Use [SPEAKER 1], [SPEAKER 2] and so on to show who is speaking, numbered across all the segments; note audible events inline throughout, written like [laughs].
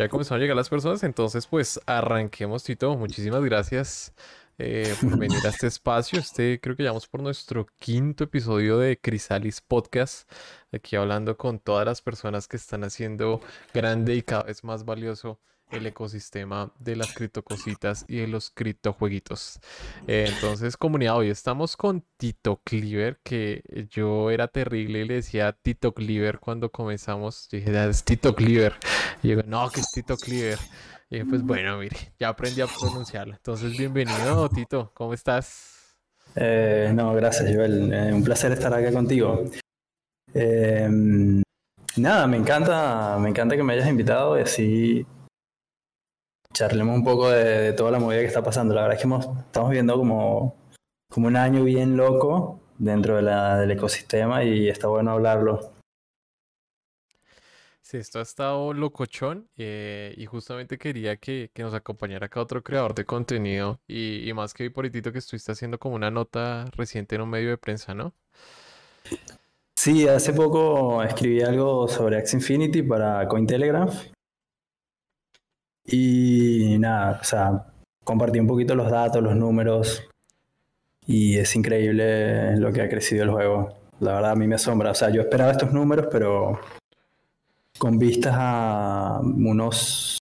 [SPEAKER 1] Ya comenzaron a llegar las personas, entonces pues arranquemos, Tito. Muchísimas gracias eh, por venir a este espacio. Este creo que llamamos por nuestro quinto episodio de Crisalis Podcast, aquí hablando con todas las personas que están haciendo grande y cada vez más valioso el ecosistema de las criptocositas y de los criptojueguitos. Eh, entonces, comunidad, hoy estamos con Tito Cleaver, que yo era terrible y le decía Tito Cleaver cuando comenzamos. Yo dije, es Tito Cleaver. Y yo, no, que es Tito Cleaver. Y pues bueno, mire, ya aprendí a pronunciarlo. Entonces, bienvenido, Tito, ¿cómo estás?
[SPEAKER 2] Eh, no, gracias, Joel. Eh, un placer estar acá contigo. nada, me encanta, me encanta que me hayas invitado y así charlemos un poco de, toda la movida que está pasando. La verdad es que estamos viendo como, como un año bien loco dentro de la, del ecosistema y está bueno hablarlo.
[SPEAKER 1] Sí, esto ha estado locochón eh, y justamente quería que, nos acompañara acá otro creador de contenido y, más que por que estuviste haciendo como una nota reciente en un medio de prensa, ¿no?
[SPEAKER 2] Sí, hace poco escribí algo sobre Axie Infinity para Cointelegraph y nada, o sea, compartí un poquito los datos, los números. Y es increíble lo que ha crecido el juego. La verdad a mí me asombra. O sea, yo esperaba estos números, pero con vistas a unos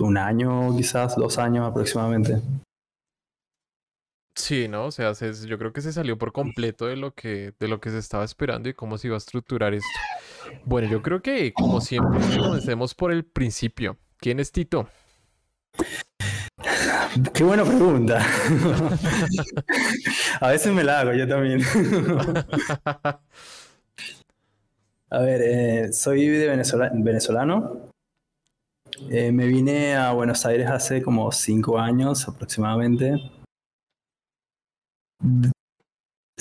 [SPEAKER 2] un año, quizás dos años aproximadamente.
[SPEAKER 1] Sí, ¿no? O sea, yo creo que se salió por completo de lo que de lo que se estaba esperando y cómo se iba a estructurar esto. Bueno, yo creo que como siempre comencemos por el principio. ¿Quién es Tito?
[SPEAKER 2] Qué buena pregunta. [laughs] a veces me la hago yo también. [laughs] a ver, eh, soy de venezolano. Eh, me vine a Buenos Aires hace como cinco años aproximadamente.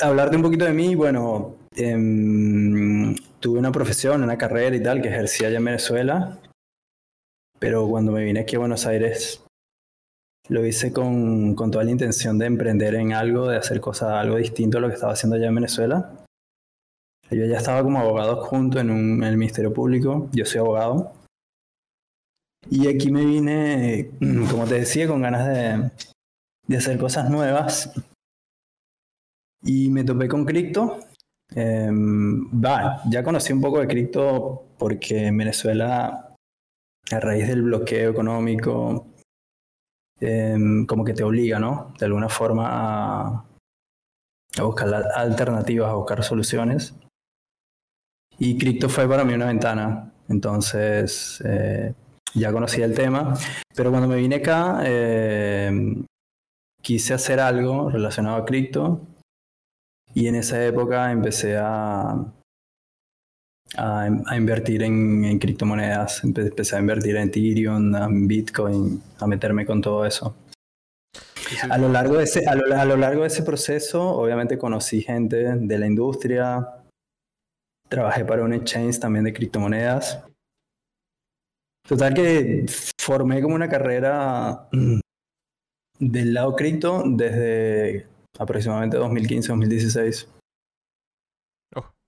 [SPEAKER 2] Hablarte un poquito de mí, bueno, em, tuve una profesión, una carrera y tal que ejercía allá en Venezuela pero cuando me vine aquí a Buenos Aires lo hice con, con, toda la intención de emprender en algo, de hacer cosas, algo distinto a lo que estaba haciendo allá en Venezuela. Yo ya estaba como abogado junto en, un, el Ministerio Público, yo soy abogado. Y aquí me vine, como te decía, con ganas de, de hacer cosas nuevas. Y me topé con cripto. Eh, ya conocí un poco de cripto porque en Venezuela a raíz del bloqueo económico, em, como que te obliga, ¿no? De alguna forma a, buscar alternativas, a buscar soluciones. Y cripto fue para mí una ventana. Entonces, eh, ya conocía el tema. Pero cuando me vine acá, em, quise hacer algo relacionado a cripto. Y en esa época empecé a, a, invertir en, criptomonedas. Empecé a invertir en Ethereum, en Bitcoin, a meterme con todo eso. A lo, largo de ese, a, lo, largo de ese proceso, obviamente conocí gente de la industria, trabajé para un exchange también de criptomonedas. Total que formé como una carrera mm, del lado cripto desde aproximadamente 2015-2016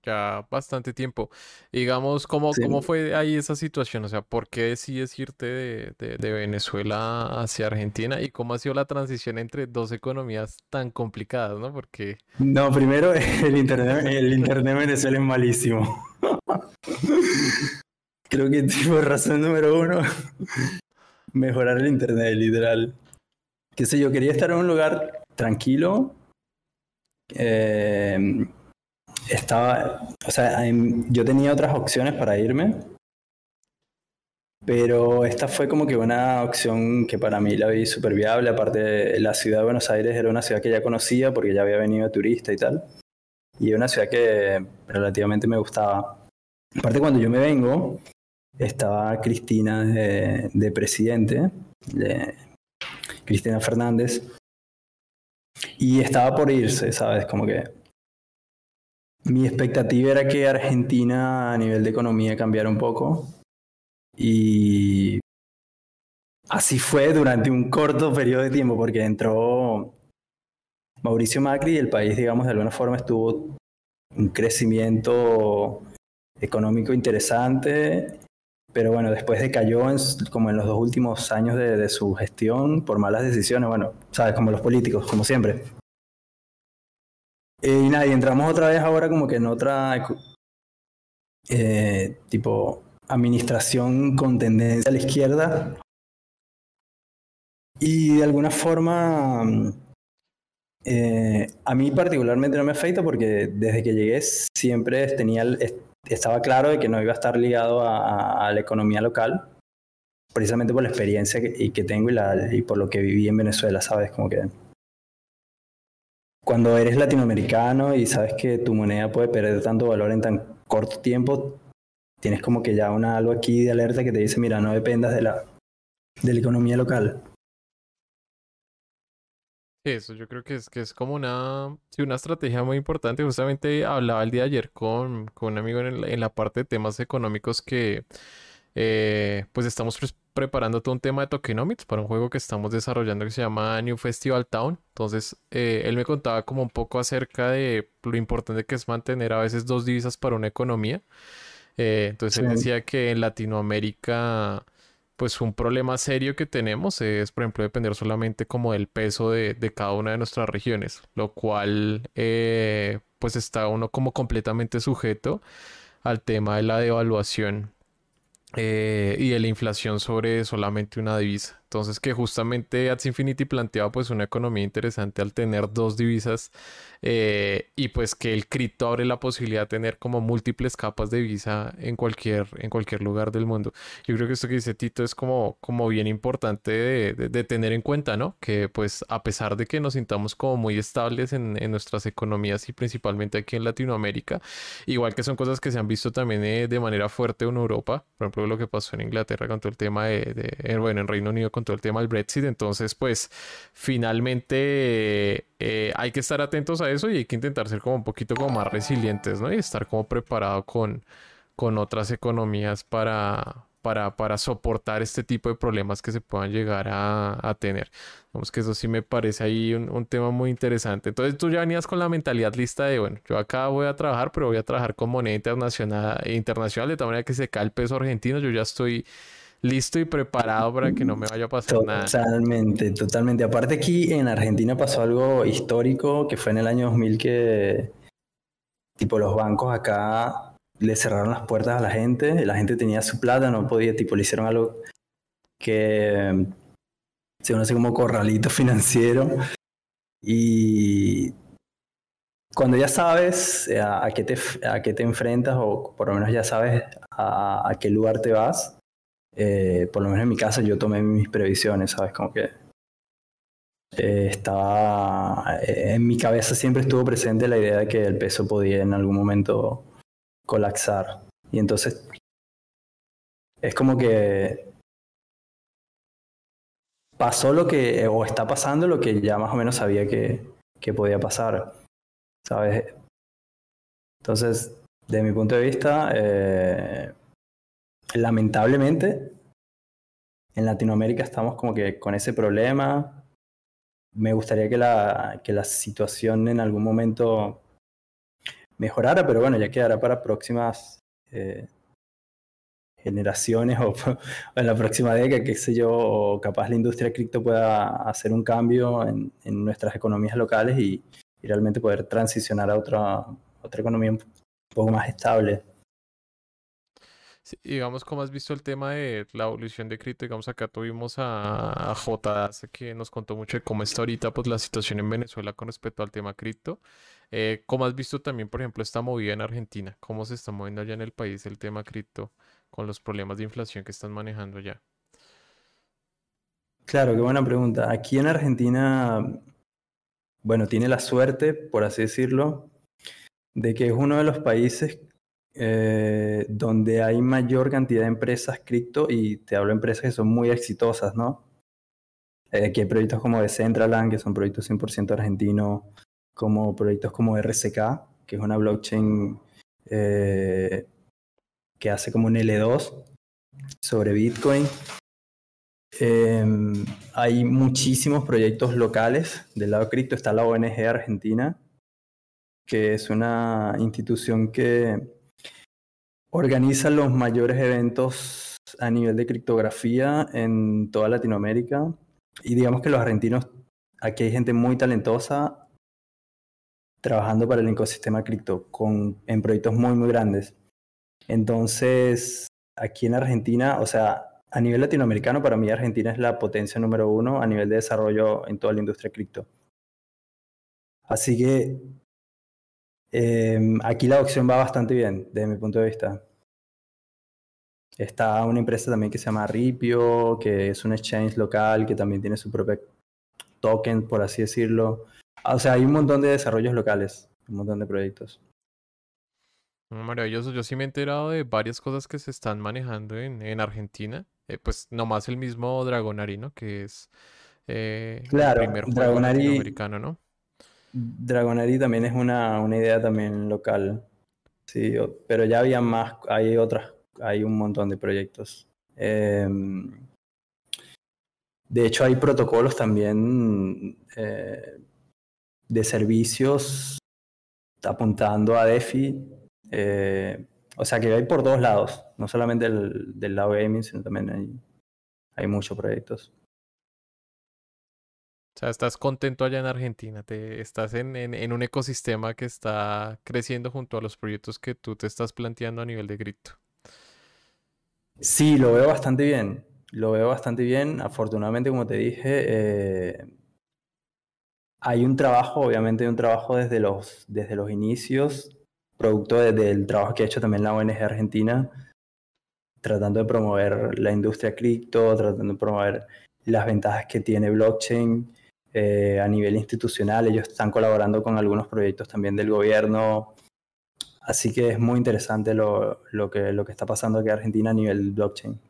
[SPEAKER 1] ya bastante tiempo. Digamos, ¿cómo, ¿cómo fue ahí esa situación? O sea, ¿por qué decides irte de, de, Venezuela hacia Argentina? ¿Y cómo ha sido la transición entre dos economías tan complicadas, no? Porque...
[SPEAKER 2] No, [laughs] primero el internet, el internet en Venezuela es malísimo. [laughs] Creo que tipo razón número uno, mejorar el internet, literal. Qué sé yo, quería estar en un lugar tranquilo. Eh, estaba, o sea, yo tenía otras opciones para irme, pero esta fue como que una opción que para mí la vi súper viable. Aparte, la ciudad de Buenos Aires era una ciudad que ya conocía porque ya había venido turista y tal. Y una ciudad que relativamente me gustaba. Aparte, cuando yo me vengo, estaba Cristina de, de presidente, de Cristina Fernández, y estaba por irse, ¿sabes? Como que mi expectativa era que Argentina a nivel de economía cambiara un poco y así fue durante un corto periodo de tiempo porque entró Mauricio Macri y el país, digamos, de alguna forma estuvo un crecimiento económico interesante, pero bueno, después decayó como en los dos últimos años de, su gestión por malas decisiones, bueno, sabes, como los políticos, como siempre. Y nada, y entramos otra vez ahora como que en otra eh, tipo administración con tendencia a la izquierda. Y de alguna forma, eh, a mí particularmente no me afecta porque desde que llegué siempre tenía, estaba claro de que no iba a estar ligado a, la economía local, precisamente por la experiencia que, y que tengo y, la, y por lo que viví en Venezuela, ¿sabes? Como que cuando eres latinoamericano y sabes que tu moneda puede perder tanto valor en tan corto tiempo, tienes como que ya una algo aquí de alerta que te dice, mira, no dependas de la, de la economía local.
[SPEAKER 1] Eso yo creo que es, que es como una, sí, una estrategia muy importante. Justamente hablaba el día de ayer con, con un amigo en, en la parte de temas económicos que eh, pues estamos preparando todo un tema de tokenomics para un juego que estamos desarrollando que se llama New Festival Town. Entonces eh, él me contaba como un poco acerca de lo importante que es mantener a veces dos divisas para una economía. Eh, entonces él decía que en Latinoamérica pues un problema serio que tenemos es, por ejemplo, depender solamente como del peso de, cada una de nuestras regiones, lo cual eh, pues está uno como completamente sujeto al tema de la devaluación eh, y de la inflación sobre solamente una divisa. Entonces que justamente Ads Infinity planteaba pues una economía interesante al tener dos divisas eh, y pues que el cripto abre la posibilidad de tener como múltiples capas de divisa en cualquier, en cualquier lugar del mundo. Yo creo que esto que dice Tito es como, como bien importante de, tener en cuenta, ¿no? Que pues a pesar de que nos sintamos como muy estables en, en, nuestras economías y principalmente aquí en Latinoamérica, igual que son cosas que se han visto también eh, de manera fuerte en Europa, por ejemplo lo que pasó en Inglaterra con todo el tema de, de bueno, en Reino Unido con todo el tema del Brexit. Entonces, pues finalmente eh, hay que estar atentos a eso y hay que intentar ser como un poquito como más resilientes, ¿no? Y estar como preparado con, con otras economías para, para, para, soportar este tipo de problemas que se puedan llegar a, tener. Vamos que eso sí me parece ahí un, un, tema muy interesante. Entonces tú ya venías con la mentalidad lista de, bueno, yo acá voy a trabajar, pero voy a trabajar con moneda internacional, internacional de tal manera que se cae el peso argentino, yo ya estoy listo y preparado para que no me vaya a pasar
[SPEAKER 2] nada. Totalmente, totalmente. Aparte aquí en Argentina pasó algo histórico que fue en el año 2000 que tipo los bancos acá le cerraron las puertas a la gente, la gente tenía su plata, no podía, tipo le hicieron algo que se conoce como corralito [laughs] financiero y cuando ya sabes a, qué, te, a qué te enfrentas o por lo menos ya sabes a, a qué lugar te vas, eh, por lo menos en mi caso, yo tomé mis previsiones, ¿sabes? Como que eh, estaba, eh, en mi cabeza siempre estuvo presente la idea de que el peso podía en algún momento colapsar. Y entonces, es como que pasó lo que, o está pasando lo que ya más o menos sabía que, que podía pasar, ¿sabes? Entonces, de mi punto de vista, lamentablemente, en Latinoamérica estamos como que con ese problema. Me gustaría que la, que la situación en algún momento mejorara, pero bueno, ya quedará para próximas eh, generaciones o, [laughs] en la próxima década, qué sé yo, o capaz la industria cripto pueda hacer un cambio en, nuestras economías locales y, y, realmente poder transicionar a otra, otra economía un poco más estable
[SPEAKER 1] digamos, ¿cómo has visto el tema de la evolución de cripto? Digamos, acá tuvimos a, a que nos contó mucho de cómo está ahorita pues, la situación en Venezuela con respecto al tema cripto. Eh, ¿Cómo has visto también, por ejemplo, esta movida en Argentina? ¿Cómo se está moviendo allá en el país el tema cripto con los problemas de inflación que están manejando allá?
[SPEAKER 2] Claro, qué buena pregunta. Aquí en Argentina, bueno, tiene la suerte, por así decirlo, de que es uno de los países eh, donde hay mayor cantidad de empresas cripto y te hablo de empresas que son muy exitosas, ¿no? Eh, aquí hay proyectos como Decentraland, que son proyectos 100% argentinos, como proyectos como RCK, que es una blockchain eh, que hace como un L2 sobre Bitcoin. Em, hay muchísimos proyectos locales. Del lado cripto está la ONG Argentina, que es una institución que organiza los mayores eventos a nivel de criptografía en toda Latinoamérica. Y digamos que los argentinos, aquí hay gente muy talentosa trabajando para el ecosistema cripto con, en proyectos muy, muy grandes. Entonces, aquí en Argentina, o sea, a nivel latinoamericano, para mí Argentina es la potencia número uno a nivel de desarrollo en toda la industria cripto. Así que em, aquí la opción va bastante bien, desde mi punto de vista. Está una empresa también que se llama Ripio, que es un exchange local que también tiene su propio token, por así decirlo. O sea, hay un montón de desarrollos locales, un montón de proyectos.
[SPEAKER 1] Maravilloso, yo sí me he enterado de varias cosas que se están manejando en, en Argentina. Eh, pues nomás el mismo Dragonari, ¿no? Que es eh,
[SPEAKER 2] claro,
[SPEAKER 1] el primer juego latinoamericano, ¿no?
[SPEAKER 2] Dragonari también es una, una idea también local. Sí, pero ya había más, hay otras, hay un montón de proyectos. Em, de hecho, hay protocolos también eh, de servicios apuntando a DeFi. Eh, o sea que hay por todos lados, no solamente el, del lado gaming, sino también hay, hay muchos proyectos.
[SPEAKER 1] O sea, estás contento allá en Argentina, te, estás en, en, un ecosistema que está creciendo junto a los proyectos que tú te estás planteando a nivel de grito.
[SPEAKER 2] Sí, lo veo bastante bien, lo veo bastante bien. Afortunadamente, como te dije, eh, hay un trabajo, obviamente un trabajo desde los, desde los inicios, producto del trabajo que ha hecho también la ONG Argentina, tratando de promover la industria cripto, tratando de promover las ventajas que tiene blockchain eh, a nivel institucional. Ellos están colaborando con algunos proyectos también del gobierno. Así que es muy interesante lo, lo, que, lo que está pasando aquí en Argentina a nivel blockchain.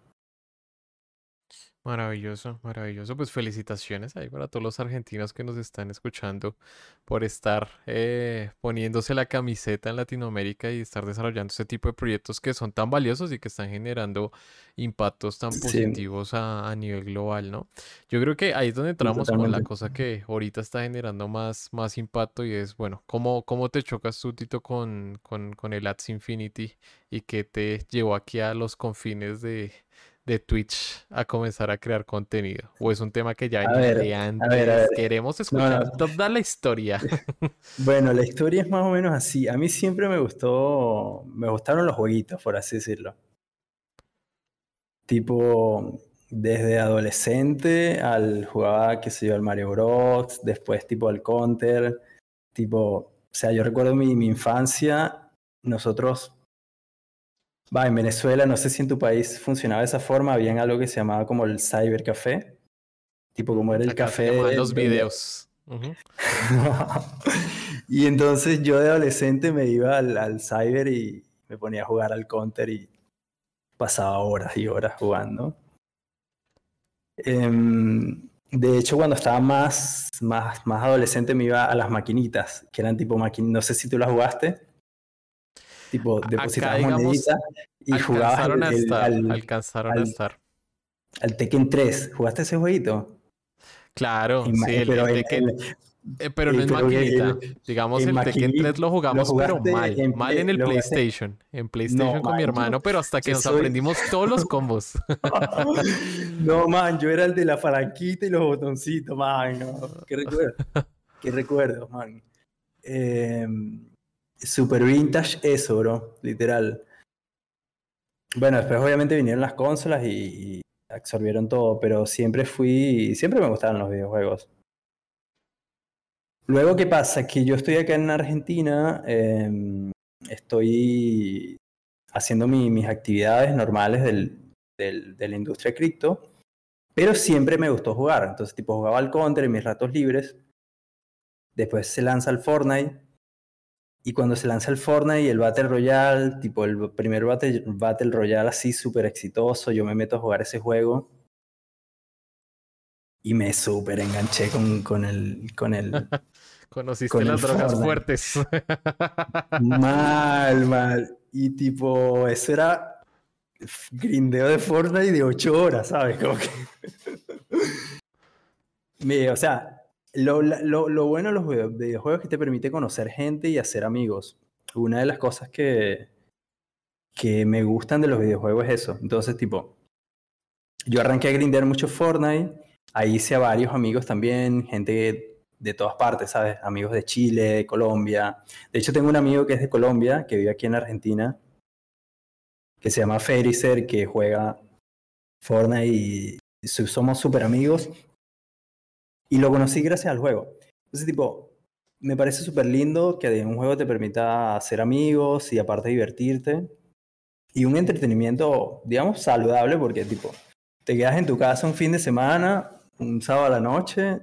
[SPEAKER 1] Maravilloso, maravilloso. Pues felicitaciones ahí para todos los argentinos que nos están escuchando por estar eh, poniéndose la camiseta en Latinoamérica y estar desarrollando ese tipo de proyectos que son tan valiosos y que están generando impactos tan positivos a, nivel global, ¿no? Yo creo que ahí es donde entramos con la cosa que ahorita está generando más, más impacto y es, bueno, ¿cómo, cómo te chocas tú, Tito, con, con, con el Ads Infinity y qué te llevó aquí a los confines de de Twitch a comenzar a crear contenido? ¿O es un tema que ya venía de antes? Queremos escuchar toda la historia. [laughs]
[SPEAKER 2] bueno, la historia es más o menos así. A mí siempre me gustó, me gustaron los jueguitos, por así decirlo. Tipo, desde adolescente al jugaba, qué sé yo, al Mario Bros, después tipo al Counter, tipo, o sea, yo recuerdo mi, mi infancia, nosotros Va, en Venezuela, no sé si en tu país funcionaba de esa forma, había algo que se llamaba como el cybercafé, tipo como era el café
[SPEAKER 1] de los videos. [laughs]
[SPEAKER 2] y entonces yo de adolescente me iba al, al, cyber y me ponía a jugar al counter y pasaba horas y horas jugando. Em, de hecho, cuando estaba más, más, más adolescente me iba a las maquinitas, que eran tipo maquinitas, no sé si tú las jugaste. Tipo, depositabas moneditas y jugabas
[SPEAKER 1] al, estar, al, alcanzaron al, a estar.
[SPEAKER 2] Al Tekken 3. ¿Jugaste ese jueguito?
[SPEAKER 1] Claro, sí, el, pero, el Tekken, eh, pero no es maquinita. Digamos, el Tekken 3 lo jugamos, pero mal. En, mal en el PlayStation. En PlayStation con mi hermano, pero hasta que nos aprendimos todos los combos. [laughs]
[SPEAKER 2] no, man, yo era el de la falanquita y los botoncitos, man. No. Qué recuerdo. Qué recuerdo, man. Eh, Super vintage eso, bro, literal. Bueno, después obviamente vinieron las consolas y, absorbieron todo, pero siempre fui, siempre me gustaron los videojuegos. Luego, ¿qué pasa? Que yo estoy acá en Argentina, em, estoy haciendo mis actividades normales del, de la industria cripto, pero siempre me gustó jugar. Entonces, tipo, jugaba al Counter en mis ratos libres. Después se lanza el Fortnite y cuando se lanza el Fortnite y el Battle Royale, tipo el primer Battle, Battle Royale así súper exitoso, yo me meto a jugar ese juego y me súper enganché con, con el... Con el [laughs]
[SPEAKER 1] Conociste las drogas fuertes. [laughs]
[SPEAKER 2] mal, mal. Y tipo, eso era grindeo de Fortnite de 8 horas, ¿sabes? Como que... [laughs] me, o sea, lo, lo, bueno de los videojuegos es que te permite conocer gente y hacer amigos. Una de las cosas que, que me gustan de los videojuegos es eso. Entonces, tipo, yo arranqué a grindear mucho Fortnite. Ahí hice a varios amigos también, gente de todas partes, ¿sabes? Amigos de Chile, de Colombia. De hecho, tengo un amigo que es de Colombia, que vive aquí en Argentina, que se llama Fericer, que juega Fortnite y somos súper amigos. Y lo conocí gracias al juego. Entonces, tipo, me parece súper lindo que un juego te permita hacer amigos y aparte divertirte. Y un entretenimiento, digamos, saludable, porque, tipo, te quedas en tu casa un fin de semana, un sábado a la noche,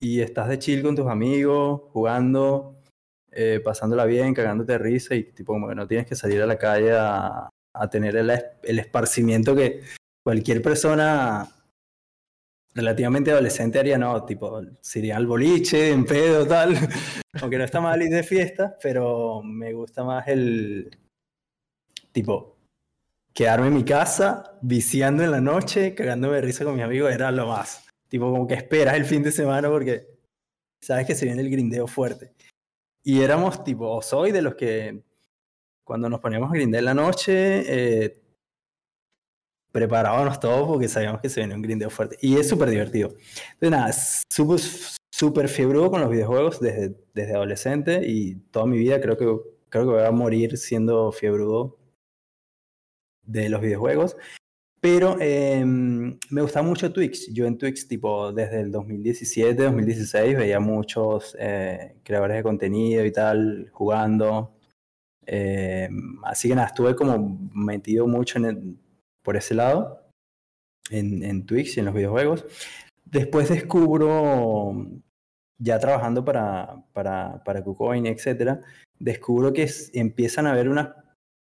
[SPEAKER 2] y estás de chill con tus amigos, jugando, eh, pasándola bien, cagándote de risa, y, tipo, como que no tienes que salir a la calle a, a tener el, el esparcimiento que cualquier persona relativamente adolescente no, tipo, sería al boliche, en pedo, tal. [laughs] Aunque no está mal ir de fiesta, pero me gusta más el, tipo, quedarme en mi casa, viciando en la noche, cagándome de risa con mis amigos, era lo más. Tipo, como que esperas el fin de semana porque sabes que se viene el grindeo fuerte. Y éramos, tipo, soy de los que cuando nos poníamos a grindear en la noche, eh, preparábamos todo porque sabíamos que se venía un grindeo fuerte. Y es súper divertido. Entonces, nada, súper super fiebrudo con los videojuegos desde, desde adolescente y toda mi vida creo que, creo que voy a morir siendo fiebrudo de los videojuegos. Pero em, me gusta mucho Twix. Yo en Twix, tipo, desde el 2017, 2016, veía muchos eh, creadores de contenido y tal, jugando. Em, así que nada, estuve como metido mucho en el, por ese lado, en, en Twix y en los videojuegos. Después descubro, ya trabajando para, para, para KuCoin, etc., descubro que empiezan a haber unas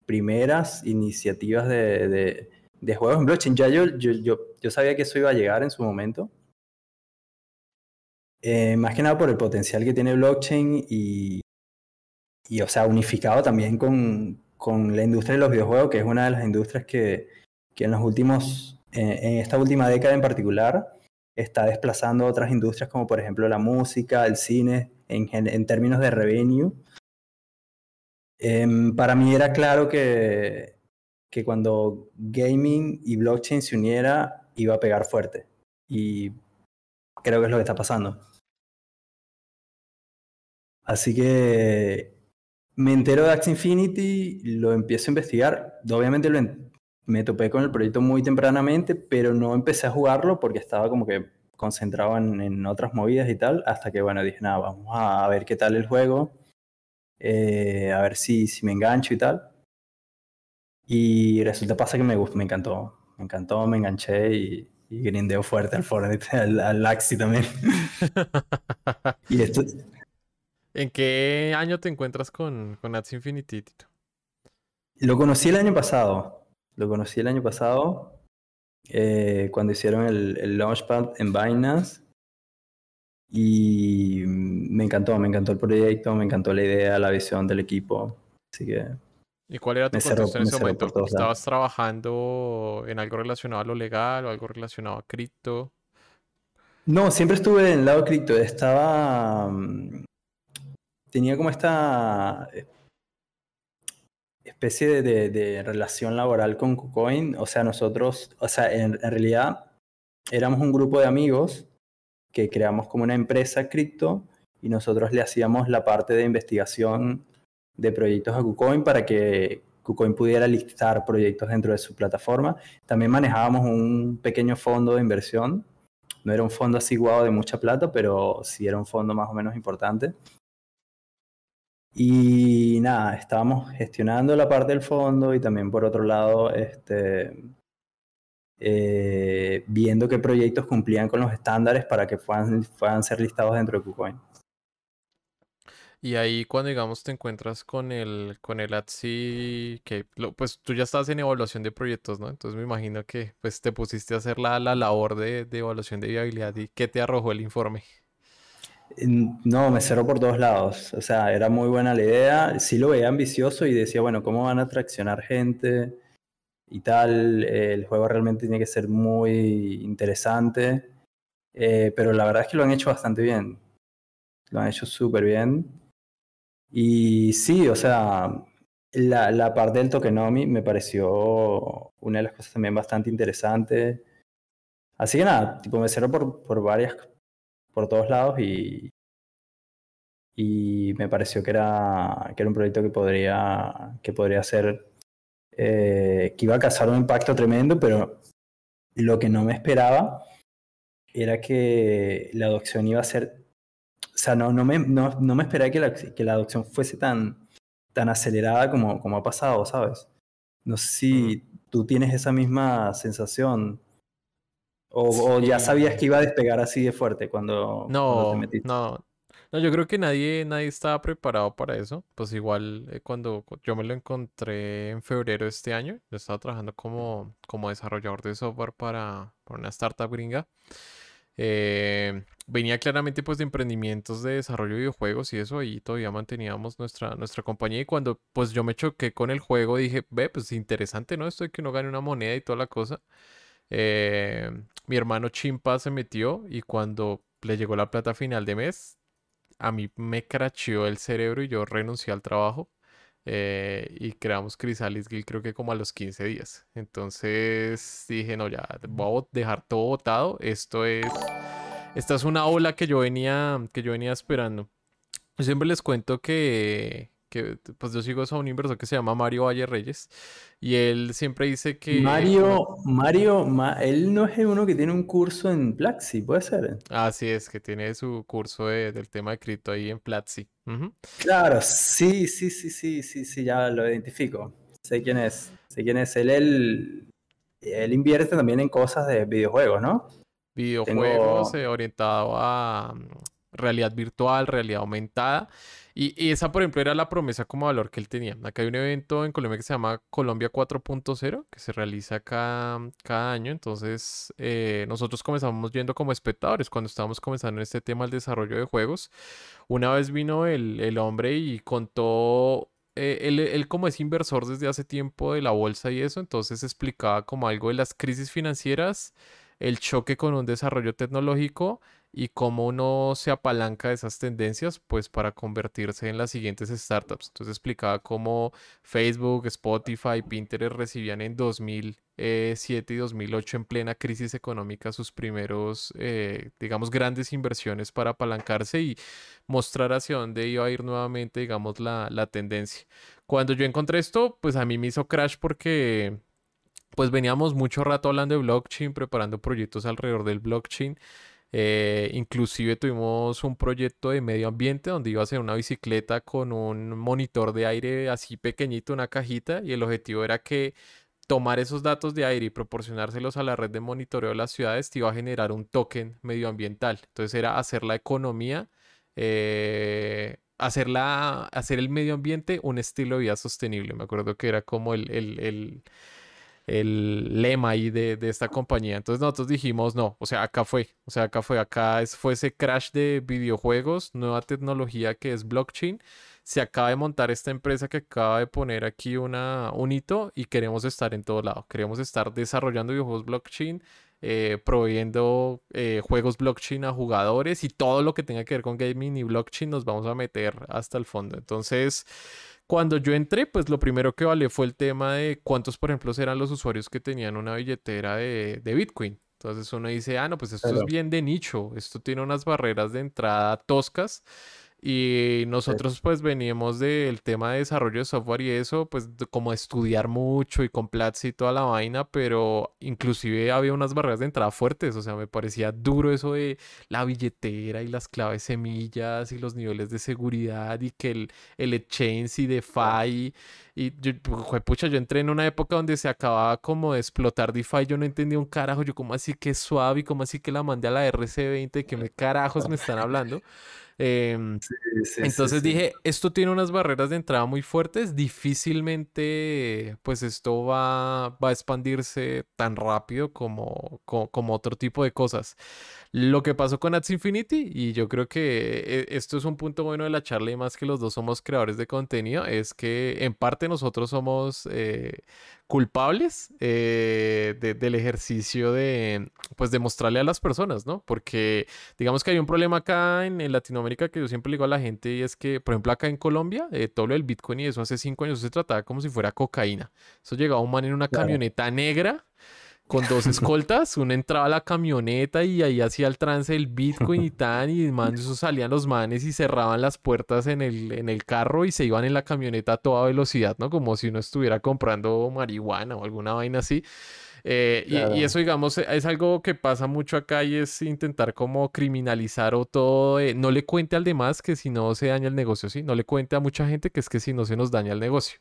[SPEAKER 2] primeras iniciativas de, de, de, juegos en blockchain. Ya yo, yo, yo, yo, sabía que eso iba a llegar en su momento. Eh, más que nada por el potencial que tiene blockchain y, y o sea, unificado también con, con la industria de los videojuegos, que es una de las industrias que, que en los últimos, en esta última década en particular, está desplazando otras industrias como por ejemplo la música, el cine, en, términos de revenue. Eh, para mí era claro que, que cuando gaming y blockchain se uniera iba a pegar fuerte. Y creo que es lo que está pasando. Así que me entero de Axie Infinity, lo empiezo a investigar. Obviamente lo, me topé con el proyecto muy tempranamente, pero no empecé a jugarlo porque estaba como que concentrado en, otras movidas y tal, hasta que bueno, dije, nada, vamos a ver qué tal el juego, eh, a ver si, si me engancho y tal. Y resulta pasa que me gustó, me encantó, me encantó, me enganché y, y grindeo fuerte al Fortnite, [laughs] al, al Axi también. [laughs]
[SPEAKER 1] y esto... ¿En qué año te encuentras con, con Axie Infinity,
[SPEAKER 2] Lo conocí el año pasado. Lo conocí el año pasado, eh, cuando hicieron el, el, Launchpad en Binance. Y me encantó, me encantó el proyecto, me encantó la idea, la visión del equipo. Así que.
[SPEAKER 1] ¿Y cuál era tu contexto en ese momento? ¿Estabas trabajando en algo relacionado a lo legal o algo relacionado a cripto?
[SPEAKER 2] No, siempre estuve en el lado cripto. Estaba. Mm, tenía como esta especie de, relación laboral con KuCoin. O sea, nosotros, o sea, en, realidad éramos un grupo de amigos que creamos como una empresa cripto y nosotros le hacíamos la parte de investigación de proyectos a KuCoin para que KuCoin pudiera listar proyectos dentro de su plataforma. También manejábamos un pequeño fondo de inversión. No era un fondo así de mucha plata, pero sí era un fondo más o menos importante. Y nada, estábamos gestionando la parte del fondo y también por otro lado, este, eh, viendo qué proyectos cumplían con los estándares para que puedan, puedan ser listados dentro de KuCoin.
[SPEAKER 1] Y ahí cuando digamos te encuentras con el con el ATSI, que pues tú ya estás en evaluación de proyectos, ¿no? Entonces me imagino que pues te pusiste a hacer la, la labor de, de evaluación de viabilidad y ¿qué te arrojó el informe?
[SPEAKER 2] No, me cerró por todos lados. O sea, era muy buena la idea. Sí lo veía ambicioso y decía, bueno, ¿cómo van a atraccionar gente y tal? el juego realmente tiene que ser muy interesante. Eh, pero la verdad es que lo han hecho bastante bien. Lo han hecho súper bien. Y sí, o sea, la, la parte del tokenomics me pareció una de las cosas también bastante interesante. Así que nada, tipo me cerró por, por varias, por todos lados y, y me pareció que era, que era un proyecto que podría, que podría ser, eh, que iba a causar un impacto tremendo, pero lo que no me esperaba era que la adopción iba a ser, o sea, no, no, me, no, no me esperaba que la, que la adopción fuese tan, tan acelerada como, como ha pasado, ¿sabes? No sé si tú tienes esa misma sensación o, ya sabías que iba a despegar así de fuerte cuando,
[SPEAKER 1] no,
[SPEAKER 2] te metiste.
[SPEAKER 1] No, no, yo creo que nadie, nadie estaba preparado para eso. Pues igual eh, cuando yo me lo encontré en febrero de este año, yo estaba trabajando como, como desarrollador de software para, para una startup gringa. Eh, venía claramente pues de emprendimientos de desarrollo de videojuegos y eso, y todavía manteníamos nuestra, nuestra compañía. Y cuando pues yo me choqué con el juego, dije, ve, pues interesante, ¿no? Esto de que uno gane una moneda y toda la cosa. Eh, mi hermano Chimpa se metió y cuando le llegó la plata final de mes, a mí me cracheó el cerebro y yo renuncié al trabajo. Eh, y creamos Chrysalis Guild creo que como a los 15 días. Entonces dije, no, ya voy a dejar todo botado. Esto es, esta es una ola que yo venía, que yo venía esperando. Yo siempre les cuento que, que pues yo sigo a un inversor que se llama Mario Valle Reyes y él siempre dice que...
[SPEAKER 2] Mario, Mario, él no es uno que tiene un curso en Platzi, ¿puede ser?
[SPEAKER 1] Así es, que tiene su curso del tema de cripto ahí en Platzi.
[SPEAKER 2] Claro, sí, sí, sí, sí, sí, sí, ya lo identifico. Sé quién es, sé quién es él. Él, él invierte también en cosas de videojuegos, ¿no?
[SPEAKER 1] Videojuegos eh, orientado a mm, realidad virtual, realidad aumentada. Y, esa, por ejemplo, era la promesa como valor que él tenía. Acá hay un evento en Colombia que se llama Colombia 4.0, que se realiza cada, cada año. Entonces, eh, nosotros comenzamos yendo como espectadores cuando estábamos comenzando en este tema del desarrollo de juegos. Una vez vino el, el hombre y contó eh, él, él, como es inversor desde hace tiempo de la bolsa y eso, entonces explicaba como algo de las crisis financieras, el choque con un desarrollo tecnológico y cómo uno se apalanca de esas tendencias pues para convertirse en las siguientes startups. Entonces explicaba cómo Facebook, Spotify, Pinterest recibían en 2007 y 2008 en plena crisis económica sus primeros, eh, digamos, grandes inversiones para apalancarse y mostrar hacia dónde iba a ir nuevamente, digamos, la, la tendencia. Cuando yo encontré esto, pues a mí me hizo crash porque pues veníamos mucho rato hablando de blockchain, preparando proyectos alrededor del blockchain. Eh, inclusive tuvimos un proyecto de medio ambiente donde iba a ser una bicicleta con un monitor de aire así pequeñito, una cajita, y el objetivo era que tomar esos datos de aire y proporcionárselos a la red de monitoreo de las ciudades te iba a generar un token medioambiental. Entonces era hacer la economía, eh, hacer, hacer el medio ambiente un estilo de vida sostenible. Me acuerdo que era como el el lema ahí de, esta compañía. Entonces nosotros dijimos, no, o sea, acá fue, o sea, acá fue, acá es, fue ese crash de videojuegos, nueva tecnología que es blockchain. Se acaba de montar esta empresa que acaba de poner aquí una, un hito y queremos estar en todo lado. Queremos estar desarrollando videojuegos blockchain, eh, proveyendo eh, juegos blockchain a jugadores y todo lo que tenga que ver con gaming y blockchain nos vamos a meter hasta el fondo. Entonces, cuando yo entré, pues lo primero que vale fue el tema de cuántos, por ejemplo, eran los usuarios que tenían una billetera de, de Bitcoin. Entonces uno dice, ah, no, pues esto es bien de nicho, esto tiene unas barreras de entrada toscas y nosotros pues veníamos del tema de desarrollo de software y eso, pues como estudiar mucho y con Platzi y toda la vaina, pero inclusive había unas barreras de entrada fuertes, o sea, me parecía duro eso de la billetera y las claves semillas y los niveles de seguridad y que el, el exchange y DeFi y yo, pucha, yo entré en una época donde se acababa como de explotar DeFi, yo no entendía un carajo, yo como así que suave y como así que la mandé a la RC20, que me carajos me están hablando. Em, entonces dije, esto tiene unas barreras de entrada muy fuertes, difícilmente pues esto va, va a expandirse tan rápido como, como, otro tipo de cosas. Lo que pasó con Ads Infinity, y yo creo que eh, esto es un punto bueno de la charla y más que los dos somos creadores de contenido, es que en parte nosotros somos eh, culpables eh, del ejercicio de, pues, demostrarle a las personas, ¿no? Porque digamos que hay un problema acá en, Latinoamérica que yo siempre le digo a la gente y es que, por ejemplo, acá en Colombia, eh, todo lo del Bitcoin y eso hace cinco años se trataba como si fuera cocaína. Eso llegaba un man en una camioneta negra con dos [laughs] escoltas. Uno entraba a la camioneta y ahí hacía el trance del Bitcoin y [laughs] tan. Y man, eso salían los manes y cerraban las puertas en el, en el carro y se iban en la camioneta a toda velocidad, ¿no? Como si uno estuviera comprando marihuana o alguna vaina así. Eh, y, eso, digamos, es algo que pasa mucho acá y es intentar como criminalizar o todo. no le cuente al demás que si no se daña el negocio, ¿sí? No le cuente a mucha gente que es que si no se nos daña el negocio.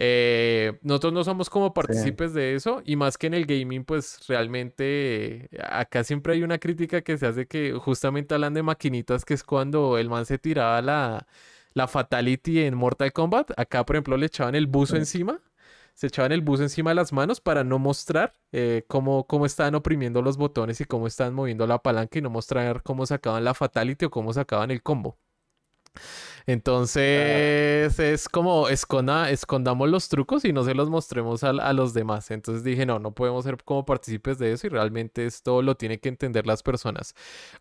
[SPEAKER 1] Eh, nosotros no somos como partícipes de eso y más que en el gaming, pues realmente acá siempre hay una crítica que se hace que justamente hablan de maquinitas, que es cuando el man se tiraba la, la fatality en Mortal Kombat. Acá, por ejemplo, le echaban el buzo encima se echaban el bus encima de las manos para no mostrar eh, cómo, cómo estaban oprimiendo los botones y cómo estaban moviendo la palanca y no mostrar cómo sacaban la fatality o cómo sacaban el combo. Entonces es como esconda, escondamos los trucos y no se los mostremos a, los demás. Entonces dije, no, no podemos ser como partícipes de eso y realmente esto lo tienen que entender las personas.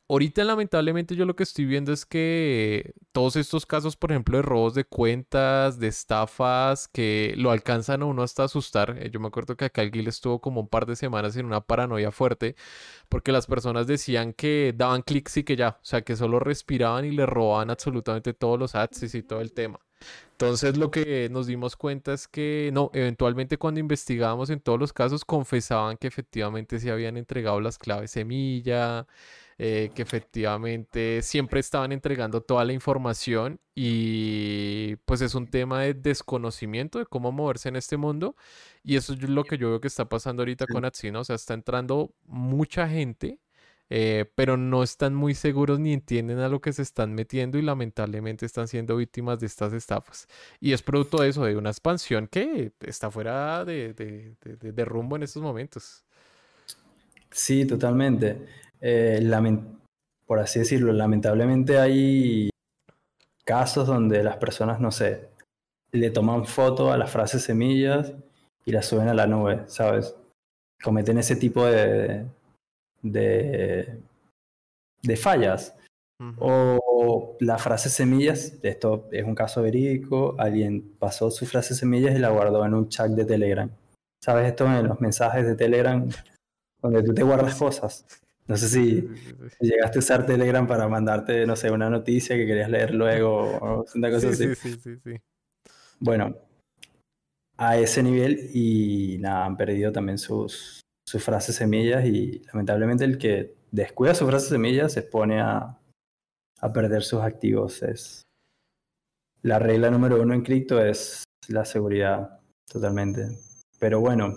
[SPEAKER 1] Ahorita lamentablemente yo lo que estoy viendo es que todos estos casos, por ejemplo, de robos de cuentas, de estafas, que lo alcanzan a uno hasta asustar. Eh, yo me acuerdo que acá el Gil estuvo como un par de semanas en una paranoia fuerte porque las personas decían que daban clics y que ya, o sea, que solo respiraban y le robaban absolutamente todos los y todo el tema. Entonces lo que nos dimos cuenta es que no, eventualmente cuando investigábamos en todos los casos confesaban que efectivamente se habían entregado las claves semilla, eh, que efectivamente siempre estaban entregando toda la información y pues es un tema de desconocimiento de cómo moverse en este mundo y eso es lo que yo veo que está pasando ahorita con Atsino, o sea, está entrando mucha gente eh, pero no están muy seguros ni entienden a lo que se están metiendo y lamentablemente están siendo víctimas de estas estafas. Y es producto de eso, de una expansión que está fuera de, de, rumbo en estos momentos.
[SPEAKER 2] Sí, totalmente. Eh, por así decirlo, lamentablemente hay casos donde las personas, no sé, le toman foto a las frases semillas y las suben a la nube, ¿sabes? Cometen ese tipo de, de, de fallas. O la frase semillas, esto es un caso verídico, alguien pasó su frase semillas y la guardó en un chat de Telegram. ¿Sabes esto en los mensajes de Telegram? Donde tú te guardas cosas. No sé si llegaste a usar Telegram para mandarte, no sé, una noticia que querías leer luego o una cosa así. Sí, sí, sí, Bueno, a ese nivel y nada, han perdido también sus, sus frases semillas y lamentablemente el que descuida sus frases semillas se expone a, a perder sus activos. Es la regla número uno en cripto es la seguridad totalmente. Pero bueno,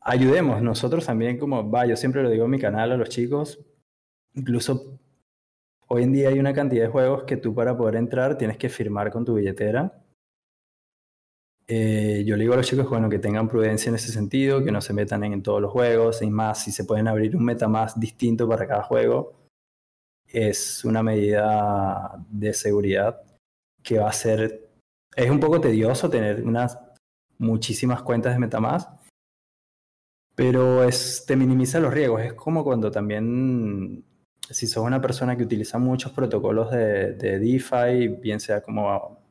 [SPEAKER 2] ayudemos nosotros también como, va, yo siempre lo digo en mi canal a los chicos, incluso hoy en día hay una cantidad de juegos que tú para poder entrar tienes que firmar con tu billetera eh, yo le digo a los chicos bueno, que tengan prudencia en ese sentido, que no se metan en, todos los juegos, y más si se pueden abrir un meta más distinto para cada juego, es una medida de seguridad que va a ser, es un poco tedioso tener unas muchísimas cuentas de MetaMask, pero es, te minimiza los riesgos. Es como cuando también, si sos una persona que utiliza muchos protocolos de, de DeFi, bien sea como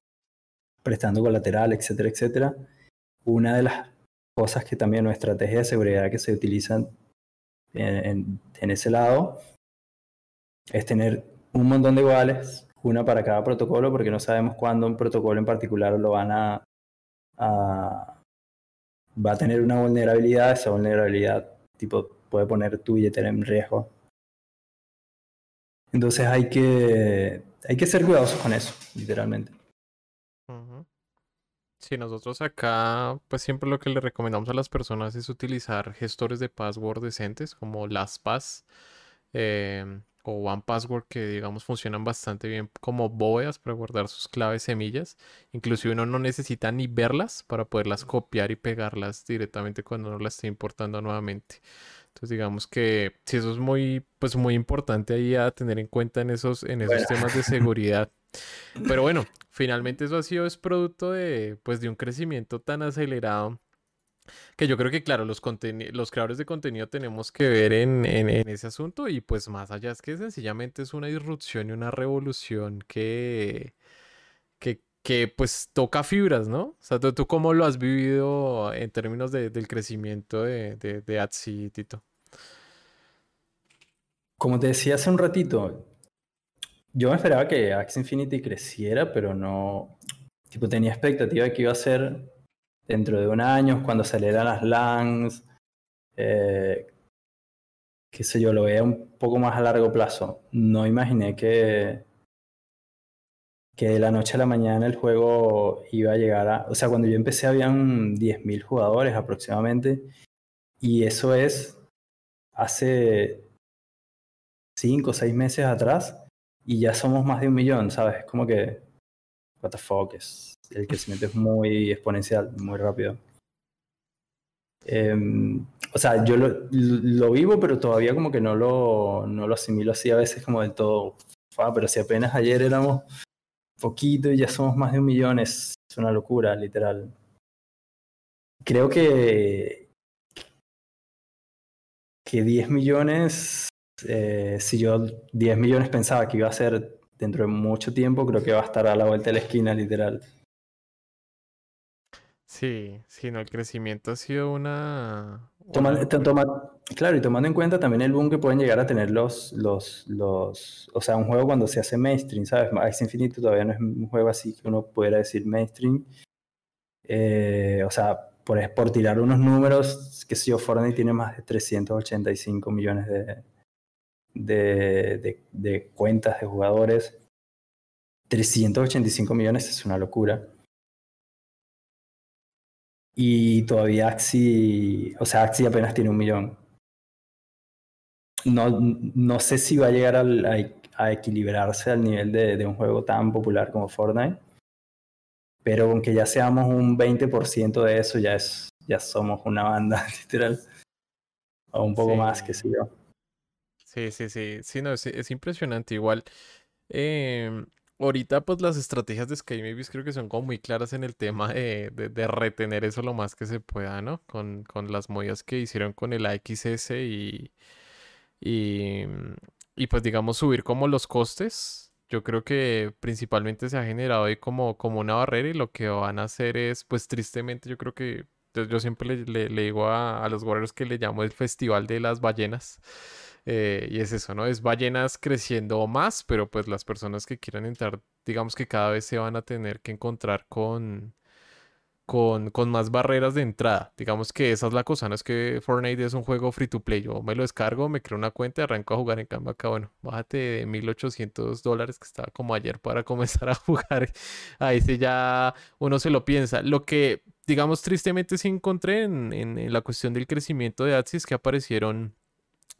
[SPEAKER 2] prestando colateral, etcétera, etcétera. Una de las cosas que también nuestra estrategia de seguridad que se utilizan en, ese lado es tener un montón de iguales, una para cada protocolo, porque no sabemos cuándo un protocolo en particular lo van a, va a tener una vulnerabilidad, esa vulnerabilidad tipo puede poner tu billetera en riesgo. Entonces hay que, hay que ser cuidadosos con eso, literalmente.
[SPEAKER 1] Sí, nosotros acá, pues siempre lo que le recomendamos a las personas es utilizar gestores de password decentes como LastPass em, o OnePassword que digamos funcionan bastante bien como bóvedas para guardar sus claves semillas. Inclusive uno no necesita ni verlas para poderlas copiar y pegarlas directamente cuando uno las esté importando nuevamente. Entonces digamos que sí, eso es muy, pues muy importante ahí a tener en cuenta en esos, en esos temas de [laughs] seguridad. Pero bueno, finalmente eso ha sido es producto de, pues, de un crecimiento tan acelerado que yo creo que, claro, los, los creadores de contenido tenemos que ver en, en, ese asunto y pues más allá es que sencillamente es una disrupción y una revolución que, que que pues toca fibras, ¿no? O sea, ¿tú, cómo lo has vivido en términos del crecimiento de, de, de Tito?
[SPEAKER 2] Como te decía hace un ratito, yo me esperaba que Axie Infinity creciera, pero no, tipo, tenía expectativa de que iba a ser dentro de un año, cuando salieran las LANs, eh, qué sé yo, lo veía un poco más a largo plazo. No imaginé que, que de la noche a la mañana el juego iba a llegar a... O sea, cuando yo empecé habían 10.000 jugadores aproximadamente, y eso es hace 5 o 6 meses atrás, y ya somos más de un millón, ¿sabes? Como que, what the fuck, es, el crecimiento es muy exponencial, muy rápido. Em, o sea, yo lo, lo, vivo, pero todavía como que no lo, no lo asimilo así a veces como del todo. pero si apenas ayer éramos poquito y ya somos más de un millón, es una locura, literal. Creo que, que 10 millones eh, si yo 10 millones pensaba que iba a ser dentro de mucho tiempo, creo que va a estar a la vuelta de la esquina, literal.
[SPEAKER 1] Sí, sí, no, el crecimiento ha sido una...
[SPEAKER 2] claro, y tomando en cuenta también el boom que pueden llegar a tener los, los, los... O sea, un juego cuando se hace mainstream, ¿sabes? Ice Infinite todavía no es un juego así que uno pudiera decir mainstream. Eh, o sea, por, por tirar unos números, que si yo, Fortnite tiene más de 385 millones de, de, cuentas de jugadores. 385 millones es una locura. Y todavía Axi, o sea, Axi apenas tiene un millón. No, no sé si va a llegar a, equilibrarse al nivel de, de, un juego tan popular como Fortnite. Pero aunque ya seamos un 20% de eso, ya, es, ya somos una banda, [laughs] literal. O un poco más, que sé yo.
[SPEAKER 1] Sí, sí, sí. Sí, no, es, impresionante. Igual, em, ahorita pues las estrategias de Sky Mavis creo que son como muy claras en el tema de, retener eso lo más que se pueda, ¿no? Con, con las movidas que hicieron con el AXS y, y, y pues digamos subir como los costes. Yo creo que principalmente se ha generado ahí como, como una barrera y lo que van a hacer es, pues tristemente yo creo que yo, siempre le, le, digo a, a los guerreros que le llamo el Festival de las Ballenas. Eh, y es eso, ¿no? Es ballenas creciendo más, pero pues las personas que quieran entrar, digamos que cada vez se van a tener que encontrar con, con, con, más barreras de entrada. Digamos que esa es la cosa, no es que Fortnite es un juego free to play. Yo me lo descargo, me creo una cuenta y arranco a jugar en cambio acá. Bueno, bájate de 1800 dólares que estaba como ayer para [laughs] comenzar a jugar. Ahí sí ya uno se lo piensa. Lo que, digamos, tristemente sí encontré en, en, la cuestión del crecimiento de Axis que aparecieron